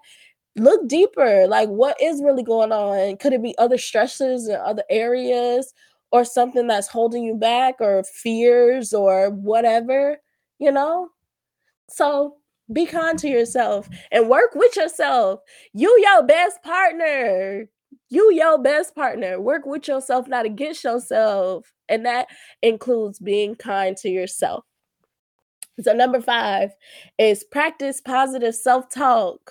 look deeper, like, what is really going on? Could it be other stresses in other areas or something that's holding you back or fears or whatever, you know? So, be kind to yourself and work with yourself. You your best partner. You your best partner. Work with yourself, not against yourself, and that includes being kind to yourself. So, number 5 is practice positive self-talk.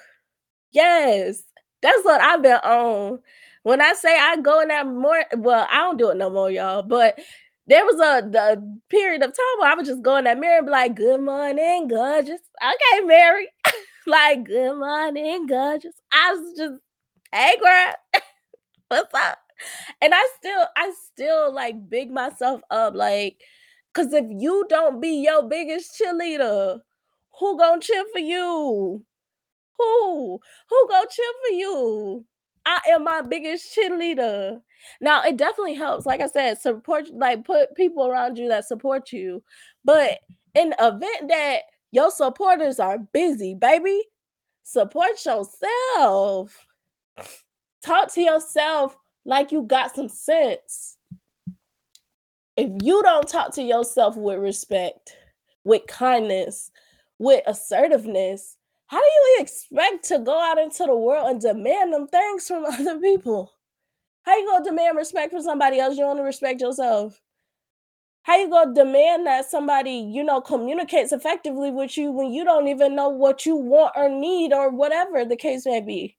Yes, that's what I've been on. When I say I go in that more well, I don't do it no more, y'all, but there was a the period of time where I would just go in that mirror and be like, "Good morning, gorgeous." Okay, Mary. <laughs> Like, "Good morning, gorgeous." I was just, "Hey, girl. <laughs> What's up?" And I still I still, like, big myself up, Like, cause if you don't be your biggest cheerleader, who gon' cheer for you? Who? Who gon' cheer for you? I am my biggest cheerleader. Now, it definitely helps, like I said, support like, put people around you that support you, but in event that your supporters are busy, baby, support yourself. Talk to yourself like you got some sense. If you don't talk to yourself with respect, with kindness, with assertiveness, how do you expect to go out into the world and demand them things from <laughs> other people? How you gonna demand respect from somebody else, you wanna respect yourself? How you gonna demand that somebody, you know, communicates effectively with you when you don't even know what you want or need or whatever the case may be?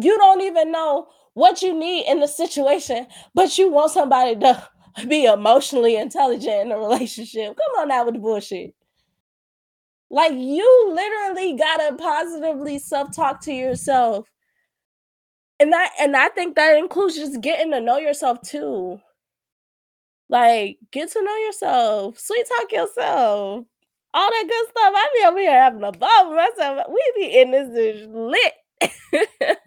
You don't even know what you need in the situation, but you want somebody to <laughs> be emotionally intelligent in a relationship. Come on now with the bullshit. Like, you literally gotta positively self-talk to yourself. And that and I think that includes just getting to know yourself too. Like, get to know yourself, sweet talk yourself, all that good stuff. I be over here having a ball with myself. We be in this bitch lit. <laughs>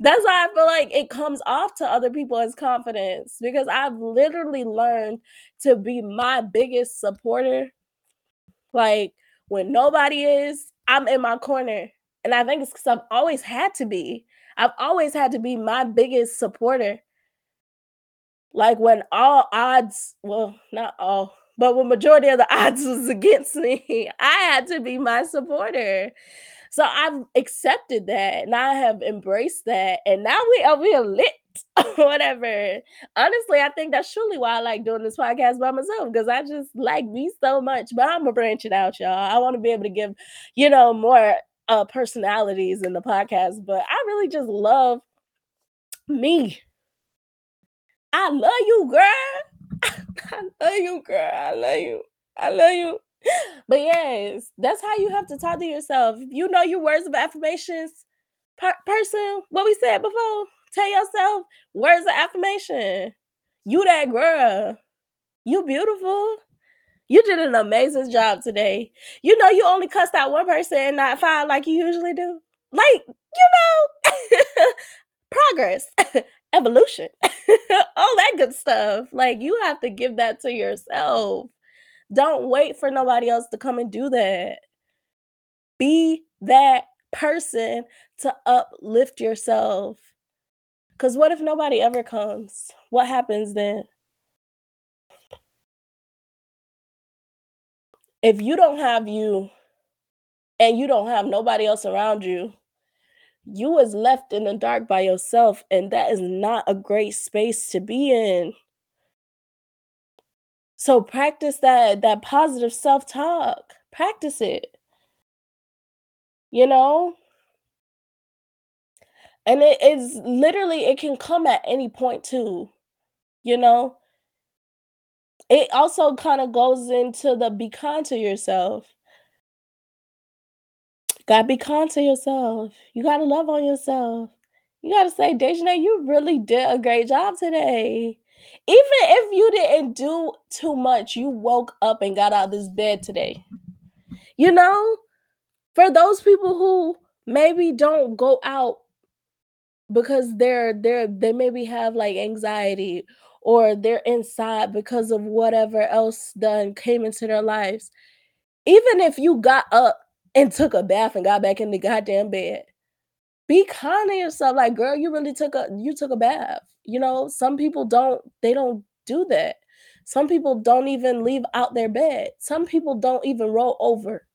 That's why I feel like it comes off to other people as confidence because I've literally learned to be my biggest supporter. Like, when nobody is, I'm in my corner, and I think it's 'cause I've always had to be. I've always had to be my biggest supporter. Like, when all odds well, not all, but when majority of the <laughs> odds was against me, I had to be my supporter. So, I've accepted that, and I have embraced that, and now we are we are lit <laughs> whatever. Honestly, I think that's truly why I like doing this podcast by myself because I just like me so much, but Imma branch it out, y'all. I wanna be able to give, you know, more, uh, personalities in the podcast, but I really just love me. I love you, girl. <laughs> I love you, girl. I love you. I love you. But, yes, that's how you have to talk to yourself. You know your words of affirmations, per person, what we said before? Tell yourself words of affirmation. You that girl. You beautiful. You did an amazing job today. You know you only cussed out 1 person and not 5 like you usually do? Like, you know, <laughs> progress, <laughs> evolution, <laughs> all that good stuff. Like, you have to give that to yourself. Don't wait for nobody else to come and do that. Be that person to uplift yourself. Because what if nobody ever comes? What happens then? If you don't have you and you don't have nobody else around you, you is left in the dark by yourself, and that is not a great space to be in. So, practice that that positive self-talk. Practice it. You know? And it is literally it can come at any point too, you know? It also kinda goes into the be kind to yourself. Gotta be kind to yourself. You gotta love on yourself. You gotta say, "Dejanay, you really did a great job today." Even if you didn't do too much, you woke up and got out this bed today. You know? For those people who maybe don't go out because they're they're they maybe have, like, anxiety or they're inside because of whatever else done came into their lives. Even if you got up and took a bath and got back in the goddamn bed, be kind to yourself, like, "Girl, you really took a you took a bath." You know? Some people don't they don't do that. Some people don't even leave out their bed. Some people don't even roll over.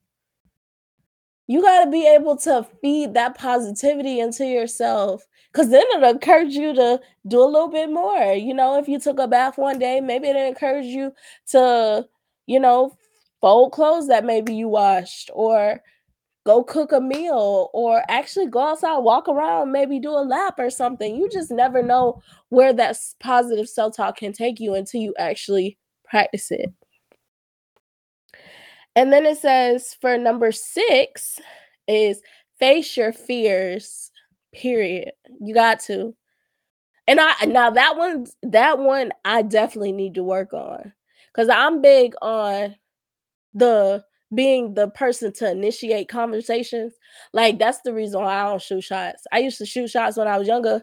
You gotta be able to feed that positivity into yourself 'cause then it'll encourage you to do a little bit more. You know, if you took a bath one day, maybe it'll encourage you to, you know, fold clothes that maybe you washed or go cook a meal or actually go outside, walk around, maybe do a lap or something. You just never know where that positive self-talk can take you until you actually practice it. And then it says for number 6 is face your fears, period. You got to. And I now that one's that one I definitely need to work on. Cause I'm big on the being the person to initiate conversations. Like, that's the reason why I don't shoot shots. I used to shoot shots when I was younger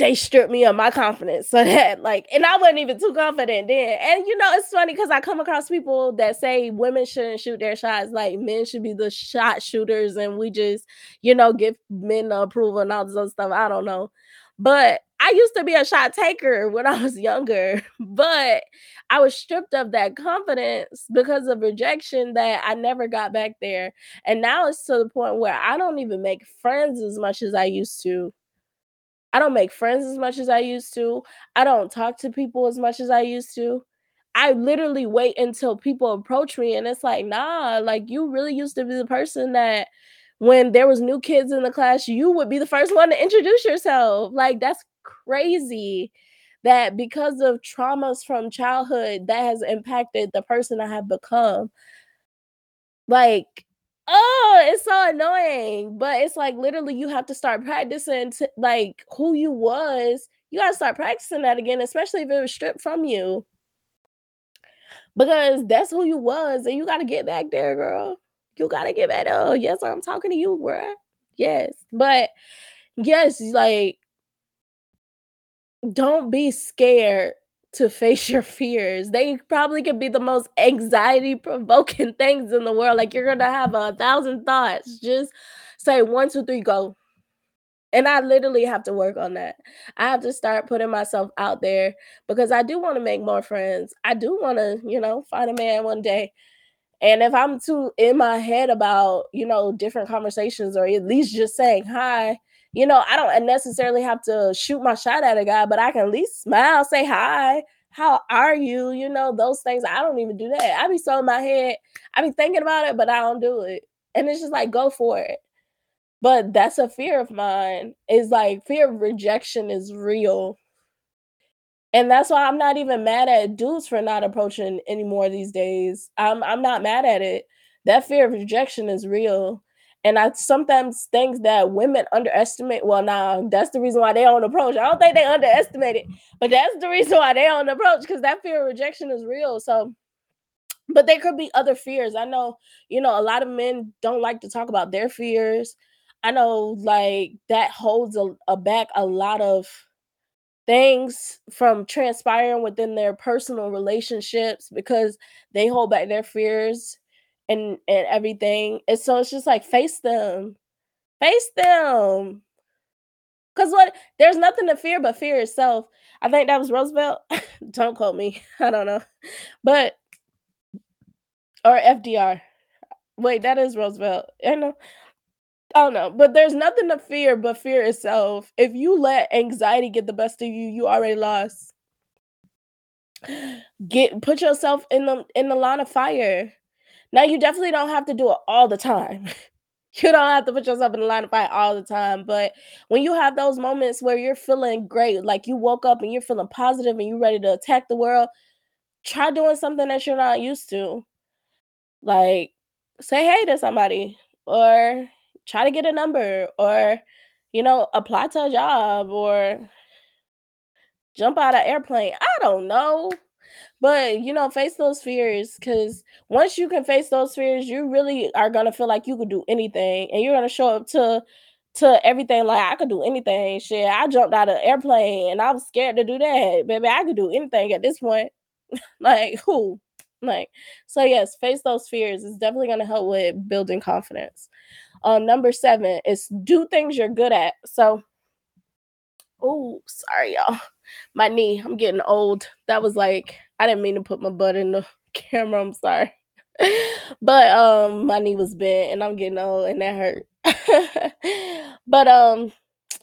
they stripped me of my confidence so <laughs> that, like and I wasn't even too confident then. And, you know, it's funny because I come across people that say women shouldn't shoot their shots, like, men should be the shot shooters, and we just, you know, give men the approval and all this other stuff, I don't know. But I used to be a shot taker when <laughs> I was younger, but I was stripped of that confidence because of rejection that I never got back there. And now it's to the point where I don't even make friends as much as I used to. I don't make friends as much as I used to. I don't talk to people as much as I used to. I literally wait until people approach me, and it's like, "Nah, like, you really used to be the person that when there was new kids in the class, you would be the first one to introduce yourself." Like, that's crazy that because of traumas from childhood, that has impacted the person I have become. Like, oh, it's so annoying, but it's like literally you have to start practicing to like, who you was, you gotta start practicing that again, especially if it was stripped from you. Because that's who you was, and you gotta get back there, girl. You gotta get back there. Yes, I'm talking to you, bruh. Yes. But, yes, like don't be scared to face your fears. They probably could be the most anxiety provoking <laughs> things in the world, like, you're gonna have a 1,000 thoughts. Just say, one, two, three, go." And I literally have to work on that. I have to start putting myself out there because I do wanna make more friends. I do wanna, you know, find a man one day. And if I'm too in my head about, you know, different conversations or at least just saying hi, you know, I don't necessarily have to shoot my shot at a guy, but I can at least smile, say hi, how are you? You know, those things. I don't even do that. I be so in my head. I be thinking about it, but I don't do it. And it's just like, go for it. But that's a fear of mine. Is like fear of rejection is real. And that's why I'm not even mad at dudes for not approaching anymore these days. I'm I'm not mad at it. That fear of rejection is real. And I sometimes think that women underestimate well, now that's the reason why they don't approach. I don't think they underestimate it, but that's the reason why they don't approach because that fear of rejection is real. So, but there could be other fears. I know, you know, a lot of men don't like to talk about their fears. I know, like that holds a, a back a lot of things from transpiring within their personal relationships because they hold back their fears and and everything. And so it's just like face them. Face them. Cause what there's nothing to fear but fear itself. I think that was Roosevelt. <laughs> don't quote me. <laughs> I don't know. But or FDR. Wait, that is Roosevelt. I know. I don't know, but there's nothing to fear but fear itself. If you let anxiety get the best of you, you already lost. Get put yourself in the in the line of fire. Now you definitely don't have to do it all the time. <laughs> You don't have to put yourself in the line of fire all the time, but when you have those moments where you're feeling great, like you woke up and you're feeling positive and you're ready to attack the world, try doing something that you're not used to. Like say hey to somebody or try to get a number or you know, apply to a job or jump out of airplane. I don't know. But, you know, face those fears because once you can face those fears, you really are gonna feel like you could do anything and you're gonna show up to to everything like I could do anything. Shit, I jumped out of an airplane and I was scared to do that. Baby, I could do anything at this point. <laughs> like who? Like, so yes, face those fears. It's definitely gonna help with building confidence. Um, number seven is do things you're good at. So, oh, sorry, y'all. My knee, I'm getting old. That was like, I didn't mean to put my butt in the <laughs> camera. I'm sorry. <laughs> but um my knee was bent and I'm getting old and that hurt. <laughs> but um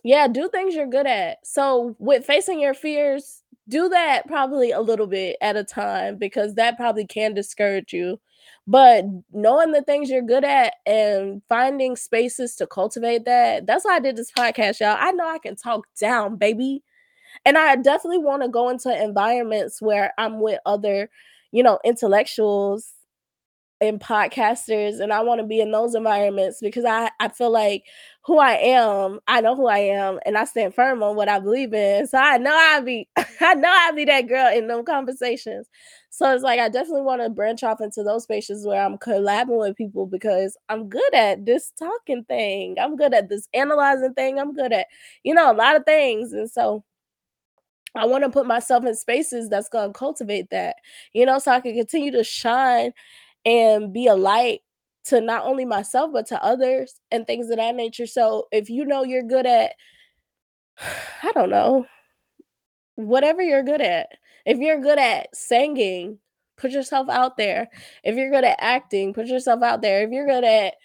yeah, do things you're good at. So with facing your fears, do that probably a little bit at a time because that probably can discourage you. But knowing the things you're good at and finding spaces to cultivate that, that's why I did this podcast, y'all. I know I can talk down, baby. And I definitely want to go into environments where I'm with other, you know, intellectuals and podcasters and I want to be in those environments because I I feel like who I am, I know who I am and I stand firm on what I believe in. So I know I'll be <laughs> I know I'll be that girl in those conversations. So it's like I definitely want to branch off into those spaces where I'm collabing with people because I'm good at this talking thing. I'm good at this analyzing thing. I'm good at, you know, a lot of things. And so I want to put myself in spaces that's going to cultivate that, you know, so I can continue to shine and be a light to not only myself but to others and things of that nature. So if you know you're good at <sighs> I don't know, whatever you're good at. If you're good at singing, put yourself out there. If you're good at acting, put yourself out there. If you're good at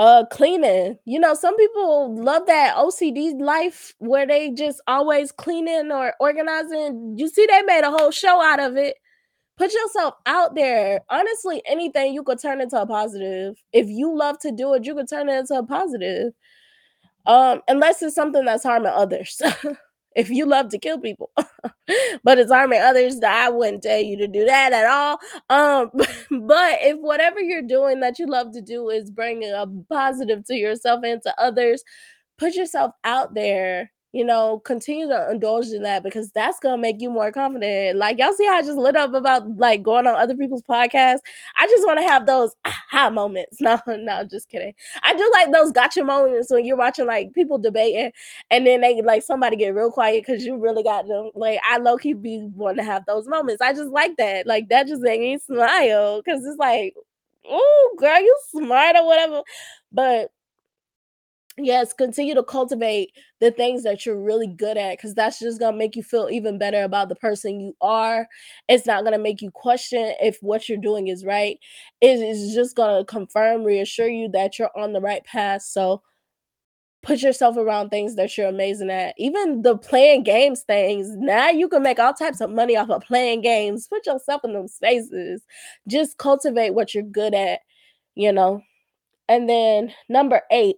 uh cleaning, you know, some people love that OCD life where they just always cleaning or organizing. You see, they made a whole show out of it put yourself out there. Honestly, anything you could turn into a positive. If you love to do it, you could turn it into a positive. Um, unless it's something that's harming others. <laughs> if you love to kill people, <laughs> but it's harming others, I wouldn't tell you to do that at all. Um, <laughs> but if whatever you're doing that you love to do is bringing a positive to yourself and to others, put yourself out there you know, continue to indulge in that because that's gonna make you more confident. Like y'all see how I just lit up about like going on other people's podcasts. I just want to have those aha moments. <laughs> No, no, just kidding. I do like those gotcha moments when you're watching like people debating and then they like somebody get real quiet because you really got them. Like I low key be want to have those moments. I just like that. Like that just make me smile because it's like, oh girl, you smart or whatever. But Yes, continue to cultivate the things that you're really good at because that's just gonna make you feel even better about the person you are. It's not gonna make you question if what you're doing is right. It is just gonna confirm, reassure you that you're on the right path, so put yourself around things that you're amazing at. Even the playing games things, now you can make all types of money off of playing games. Put yourself in those spaces. Just cultivate what you're good at, you know? And then number 8,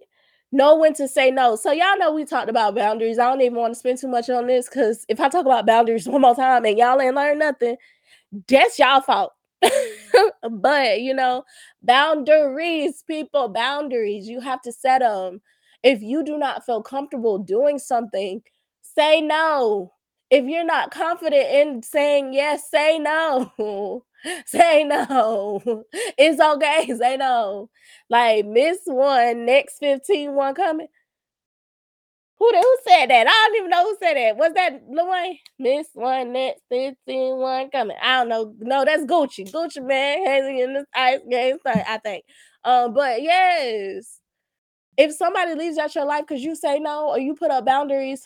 know when to say no. So y'all know we talked about boundaries. I don't even wanna spend too much on this because if I talk about boundaries <laughs> one more time and y'all ain't learned nothing, that's y'all fault. <laughs> But, you know, boundaries, people, boundaries, you have to set them. If you do not feel comfortable doing something, say no. If you're not confident in saying yes, say no. <laughs> <laughs> Say no. <laughs> It's okay, say no. Like, miss 1, next 15 one coming. Who who said that? I don't even know who said that. Was that Lil? Miss one, next 15 one coming. I don't know. No, that's Gucci. Gucci Mane hanging in this ice game thing, I think. Um, but yes, if somebody leaves out your life because you say no or you put up boundaries,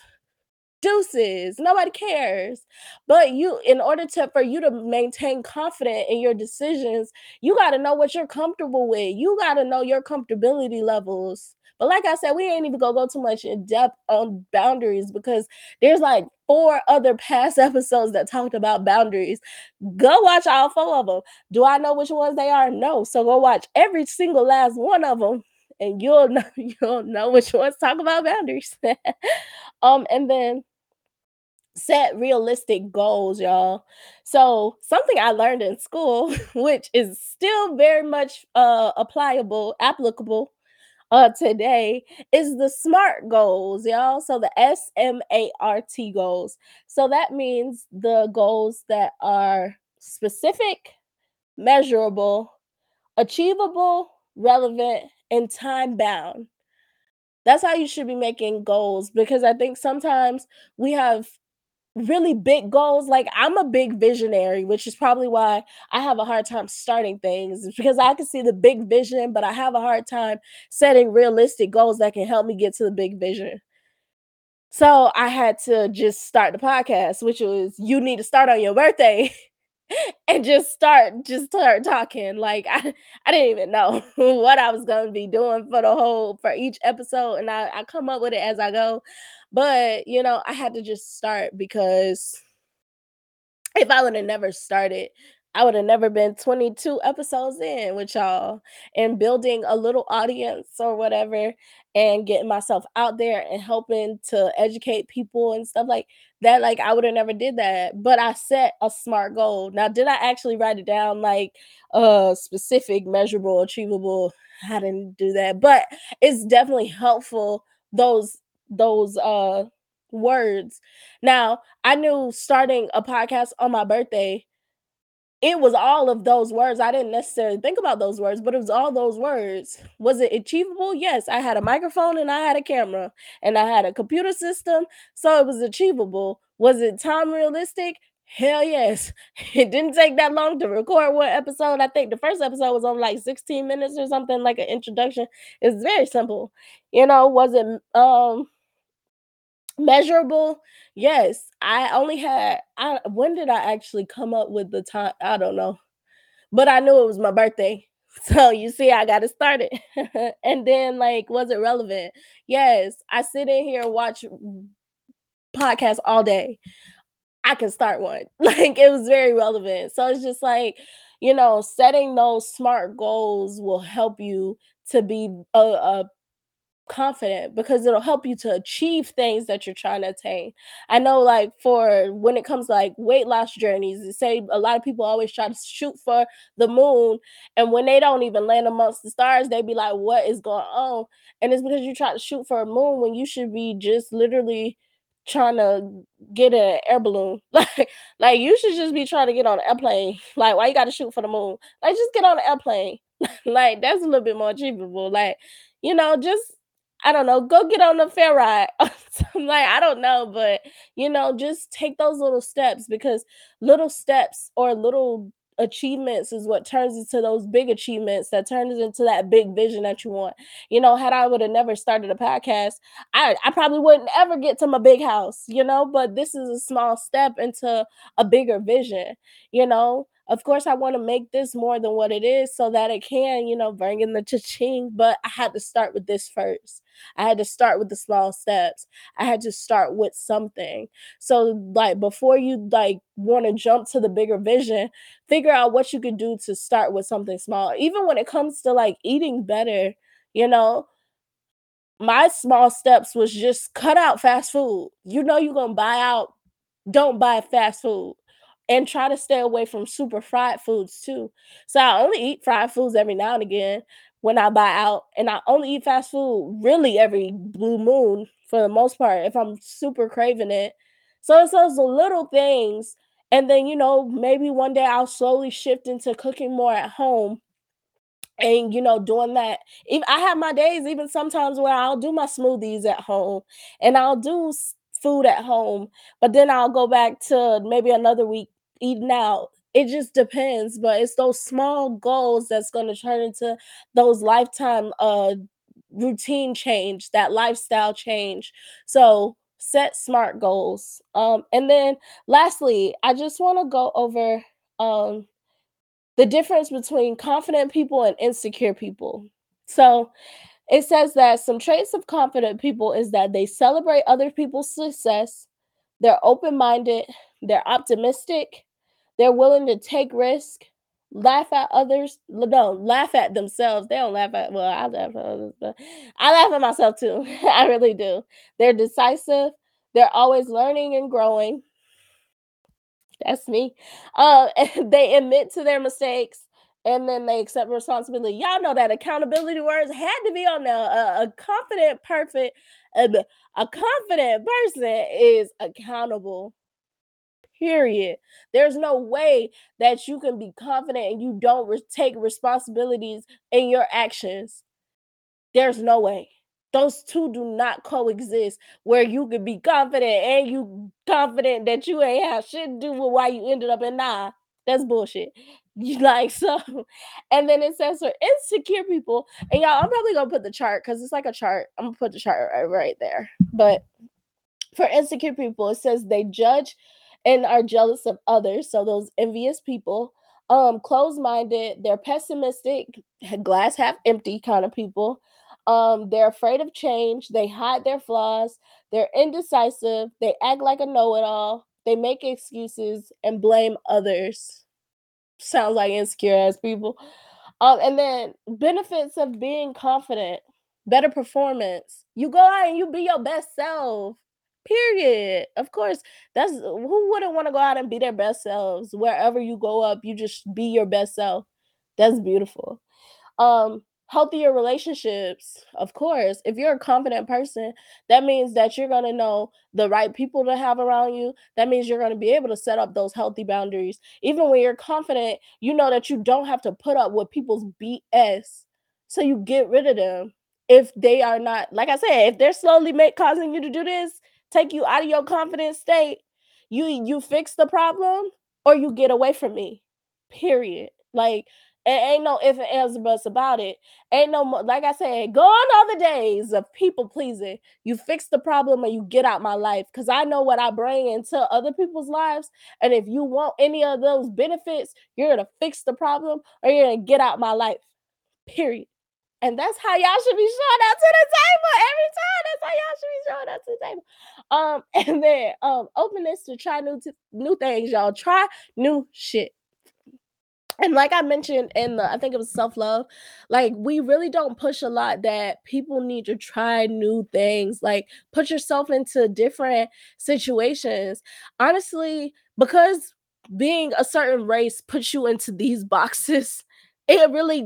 deuces, nobody cares. But you in order to for you to maintain confident in your decisions, you gotta know what you're comfortable with. You gotta know your comfortability levels. But like I said, we ain't even gonna go too much in depth on boundaries because there's, like, 4 other past <laughs> episodes that talked about boundaries. Go watch all 4 of them Do I know which ones they are? No. So go watch every single last one of them and you'll <laughs> know you'll know which ones talk about boundaries. <laughs> Um, and then set realistic goals, y'all. So, something I learned in school, <laughs> which is still very much, uh, applicable applicable, uh, today, is the SMART goals, y'all. So, the S-M-A-R-T goals. So, that means the goals that are specific, measurable, achievable, relevant, and time-bound. That's how you should be making goals because I think sometimes we have really big goals. Like, I'm a big visionary, which is probably why I have a hard time starting things. Because I can see the big vision, but I have a hard time setting realistic goals that can help me get to the big vision. So, I had to just start the podcast, which was you need to start on your birthday <laughs> and just start just start talking. Like, I <laughs> I didn't even know <laughs> what I was gonna be doing for the whole for each episode, and I I come up with it as I go. But, you know, I had to just start because if I woulda never started, I woulda never been 22 episodes in with y'all and building a little audience or whatever and getting myself out there and helping to educate people and stuff like that, like, I woulda never did that, but I set a SMART goal. Now, did I actually write it down, like, uh, specific, measurable, achievable? I didn't do that, but it's definitely helpful, those those, uh, words. Now, I knew starting a podcast on my birthday it was all of those words. I didn't necessarily think about those words, but it was all those words. Was it achievable? Yes. I had a microphone and I had a camera, and I had a computer system, so it was achievable. Was it time realistic? Hell yes. <laughs> It didn't take that long to record 1 episode. I think the 1st episode was only, like, 16 minutes or something, like, an introduction. It's very simple. You know, was it, um measurable? Yes. I only had I when did I actually come up with the time I don't know. But I knew it was my birthday. <laughs> So, you see, I got it started. <laughs> And then, like, was it relevant? Yes. I sit in here watch podcasts all day. I can start one. <laughs> Like, it was very relevant. So, it's just like, you know, setting those SMART goals will help you to be, a, uh, confident because it'll help you to achieve things that you're trying to attain. I know, like, for when it comes to, like, weight loss journeys, say a lot of people always try to shoot for the moon, and when they don't even land amongst the stars, they be like, "What is going on?" And it's because you try to shoot for a moon when you should be just literally trying to get a air balloon. <laughs> Like like, you should just be trying to get on an airplane. <laughs> Like, why you gotta shoot for the moon? Like, just get on an airplane. <laughs> Like, that's a little bit more achievable. Like, you know, just I don't know, go get on a fair ride <laughs> something, like, I don't know, but, you know, just take those little steps because little steps or little achievements is what turns into those big achievements that turns into that big vision that you want. You know, had I would have never started a podcast, I, I probably wouldn't ever get to my big house, you know, but this is a small step into a bigger vision, you know. Of course, I want to make this more than what it is so that it can, you know, bring in the cha-ching, but I had to start with this first. I had to start with the small steps. I had to start with something. So like before you like want to jump to the bigger vision, figure out what you can do to start with something small. Even when it comes to like eating better, you know, my small steps was just cut out fast food. You know you're to buy out, don't buy fast food and try to stay away from super fried foods too. So I only eat fried foods every now and again when I buy out, and I only eat fast food really every blue moon for the most part if I'm super craving it. So it's those little things, and then you know maybe one day I'll slowly shift into cooking more at home and you know doing that i have my days even sometimes where i'll do my smoothies at home and i'll do food at home but then i'll go back to maybe another week eating out it just depends but it's those small goals that's going to turn into those lifetime uh routine change that lifestyle change so set smart goals um and then lastly i just want to go over um the difference between confident people and insecure people. So it says that some traits of confident people is that they celebrate other people's success, they're open minded, they're optimistic, they're willing to take risk, laugh at others. No, laugh at themselves. They don't laugh at, well, I laugh at others, but I laugh at myself too. <laughs> I really do. They're decisive, they're always learning and growing, that's me. Uh, <laughs> they admit to their mistakes and then they accept responsibility. Y'all know that accountability words had to be on there. A, a confident, perfect, uh, a confident person is accountable. Period. There's no way that you can be confident and you don't re- take responsibilities in your actions. There's no way. Those two do not coexist where you could be confident and you confident that you ain't have shit to do with why you ended up in nah that's bullshit. <laughs> You like so and then it says for insecure people and y'all i'm probably gonna put the chart because it's like a chart. I'm gonna put the chart right, right there. But for insecure people it says they judge and are jealous of others so those envious people um closed-minded they're pessimistic glass half empty kind of people um, they're afraid of change. They hide their flaws. They're indecisive. They act like a know it all. They make excuses and blame others. Sounds like insecure ass people. Um, and then benefits of being confident, better performance. You go out and you be your best self. Period. Of course, that's who wouldn't want to go out and be their best selves. Wherever you go up, you just be your best self. That's beautiful. Um, healthier relationships of course if you're a confident person that means that you're going to know the right people to have around you that means you're going to be able to set up those healthy boundaries even when you're confident you know that you don't have to put up with people's bs so you get rid of them if they are not like i said if they're slowly make causing you to do this take you out of your confident state you you fix the problem or you get away from me period like it ain't no if and ands buts about it. Ain't no like I said, go on the days of people pleasing. You fix the problem and you get out my life because I know what I bring into other people's lives. And if you want any of those benefits, you're gonna fix the problem or you're gonna get out my life. Period. And that's how y'all should be showing up to the table every time. That's how y'all should be showing up to the table. Um, <laughs> and then um, openness to try new t- new things, y'all. Try new shit and like I mentioned in the, I think it was self love, like we really don't push a lot that people need to try new things, like put yourself into different situations. Honestly, because being a certain race puts you into these <laughs> boxes, it really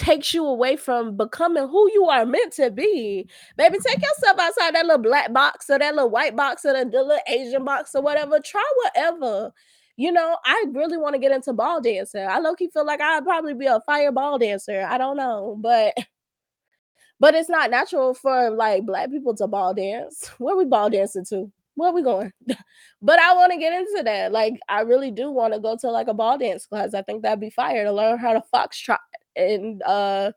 takes you away from becoming who you are meant to be. Baby, take yourself outside that little black box or that little white box or the, little Asian box or whatever. Try whatever you know, I really want to get into ball dancing. I low key feel like I'd probably be a fire ball dancer. I don't know, but but it's not natural for like black people to ball dance. Where we ball dancing to? where we going? <laughs> but I want to get into that. Like, I really do want to go to like a ball dance class. I think that'd be fire to learn how to foxtrot and uh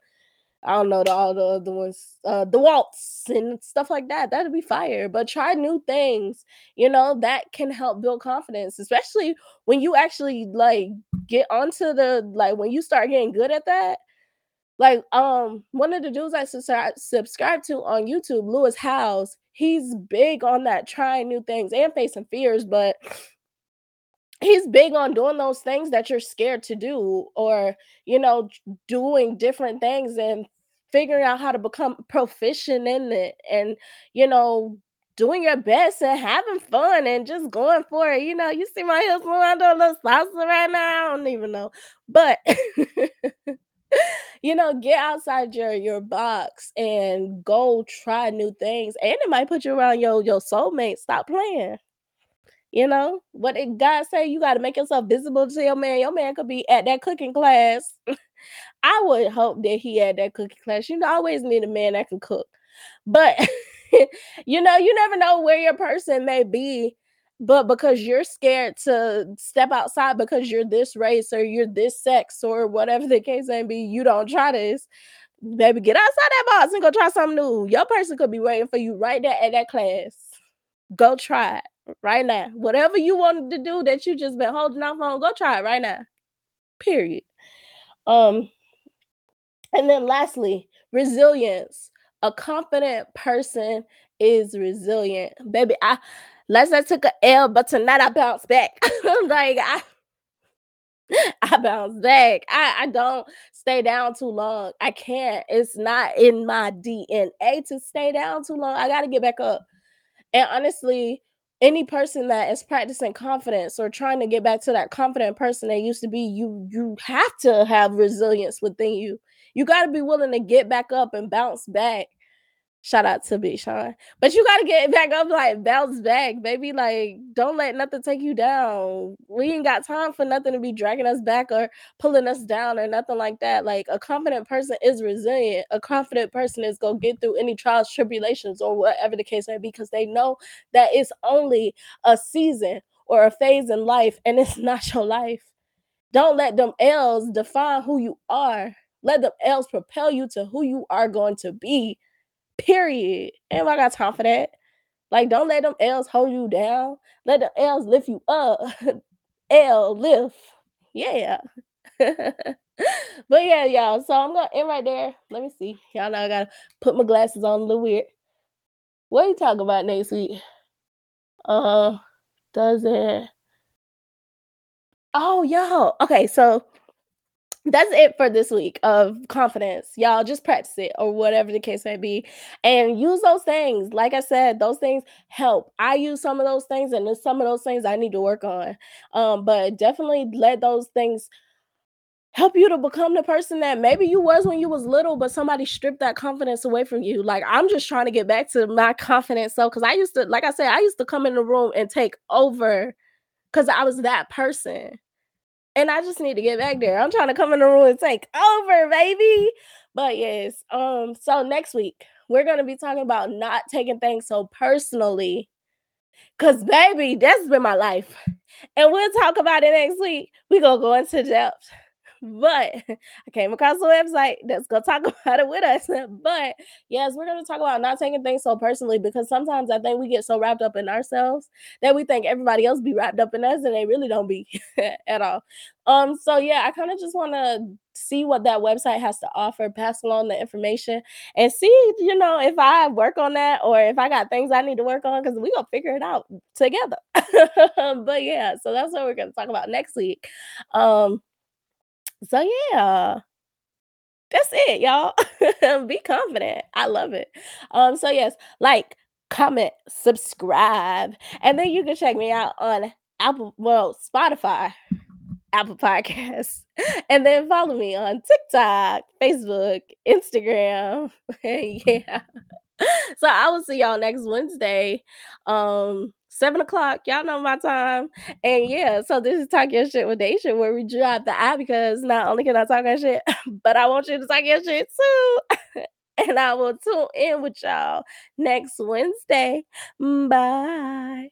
I don't know the, all the other ones, uh, the waltz and stuff like that. That'd be fire. But try new things, you know, that can help build confidence, especially when you actually like get onto the like when you start getting good at that. Like, um, one of the dudes I subscribe subscribe to on YouTube, Lewis Howes, he's big on that trying new things and facing fears, but he's big on doing those things that you're scared to do or you know doing different things and figuring out how to become proficient in it and you know doing your best and having fun and just going for it. You know, you see my hips moving doing a little salsa right now. I don't even know. But <laughs> you know, get outside your your box and go try new things. And it might put you around your your soulmate. Stop playing. You know, what did God say? You got to make yourself visible to your man. Your man could be at that cooking class <laughs> I would hope that he had that cooking class. You always need a man that can cook. But <laughs> you know, you never know where your person may be. But because you're scared to step outside because you're this race or you're this sex or whatever the case may be, you don't try this. Baby, get outside that box and go try something new. Your person could be waiting for you right there at that class. Go try it right now. Whatever you wanted to do that you just been holding off on, go try it right now. Period. Um, and then lastly, resilience. A confident person is resilient. Baby, I last I took a L, but tonight I bounced back. <laughs> like I I bounce back. I, I don't stay down too long. I can't. It's not in my DNA to stay down too long. I got to get back up. And honestly, any person that is practicing confidence or trying to get back to that confident person they used to be, you you have to have resilience within you. You got to be willing to get back up and bounce back. Shout out to Big Sean. But you got to get back up, like bounce back, baby. Like, don't let nothing take you down. We ain't got time for nothing to be dragging us back or pulling us down or nothing like that. Like, a confident person is resilient. A confident person is to get through any trials, tribulations, or whatever the case may be because they know that it's only a season or a phase in life and it's <laughs> not your life. Don't let them L's define who you are. Let them L's propel you to who you are going to be. Period. And I got time for that. Like, don't let them L's hold you down. Let the L's lift you up. <laughs> L lift. Yeah. <laughs> but yeah, y'all. So I'm gonna end right there. Let me see. Y'all know I gotta put my glasses on a little weird. What are you talking about next week? Uh does it Oh y'all. Okay, so that's it for this week of confidence. Y'all just practice it or whatever the case may be. And use those things. Like I said, those things help. I use some of those things and there's some of those things I need to work on. Um, but definitely let those things help you to become the person that maybe you was when you was little, but somebody stripped that confidence away from you. Like I'm just trying to get back to my confidence. So because I used to, like I said, I used to come in the room and take over because I was that person and I just need to get back there. I'm trying to come in the room and take over, baby. But yes, um, so next week we're gonna be talking about not taking things so personally. Cause baby, that's been my life. And we'll talk about it next week. We're gonna go into depth. But <laughs> I came across the website that's gonna talk <laughs> about it with us. But yes, we're gonna talk about not taking things so personally because sometimes I think we get so wrapped up in ourselves that we think everybody else be wrapped up in us and they really don't be <laughs> at all. Um, so yeah, I kind of just want to see what that website has to offer, pass along the information, and see, you know, if I work on that or if I got things I need to work on because we gonna figure it out together. but yeah, so that's what we're gonna talk about next week. Um, so yeah. That's it, y'all. <laughs> Be confident. I love it. Um, so yes, like, comment, subscribe, and then you can check me out on Apple, well, Spotify, Apple Podcasts, <laughs> and then follow me on TikTok, Facebook, Instagram. <laughs> yeah. So I will see y'all next Wednesday. Um, seven o'clock. Y'all know my time. And yeah, so this is Talk Your Shit with Daisha, where we drop the eye because not only can I talk that shit, <laughs> but I want you to talk your shit too. <laughs> and I will tune in with y'all next Wednesday. Bye.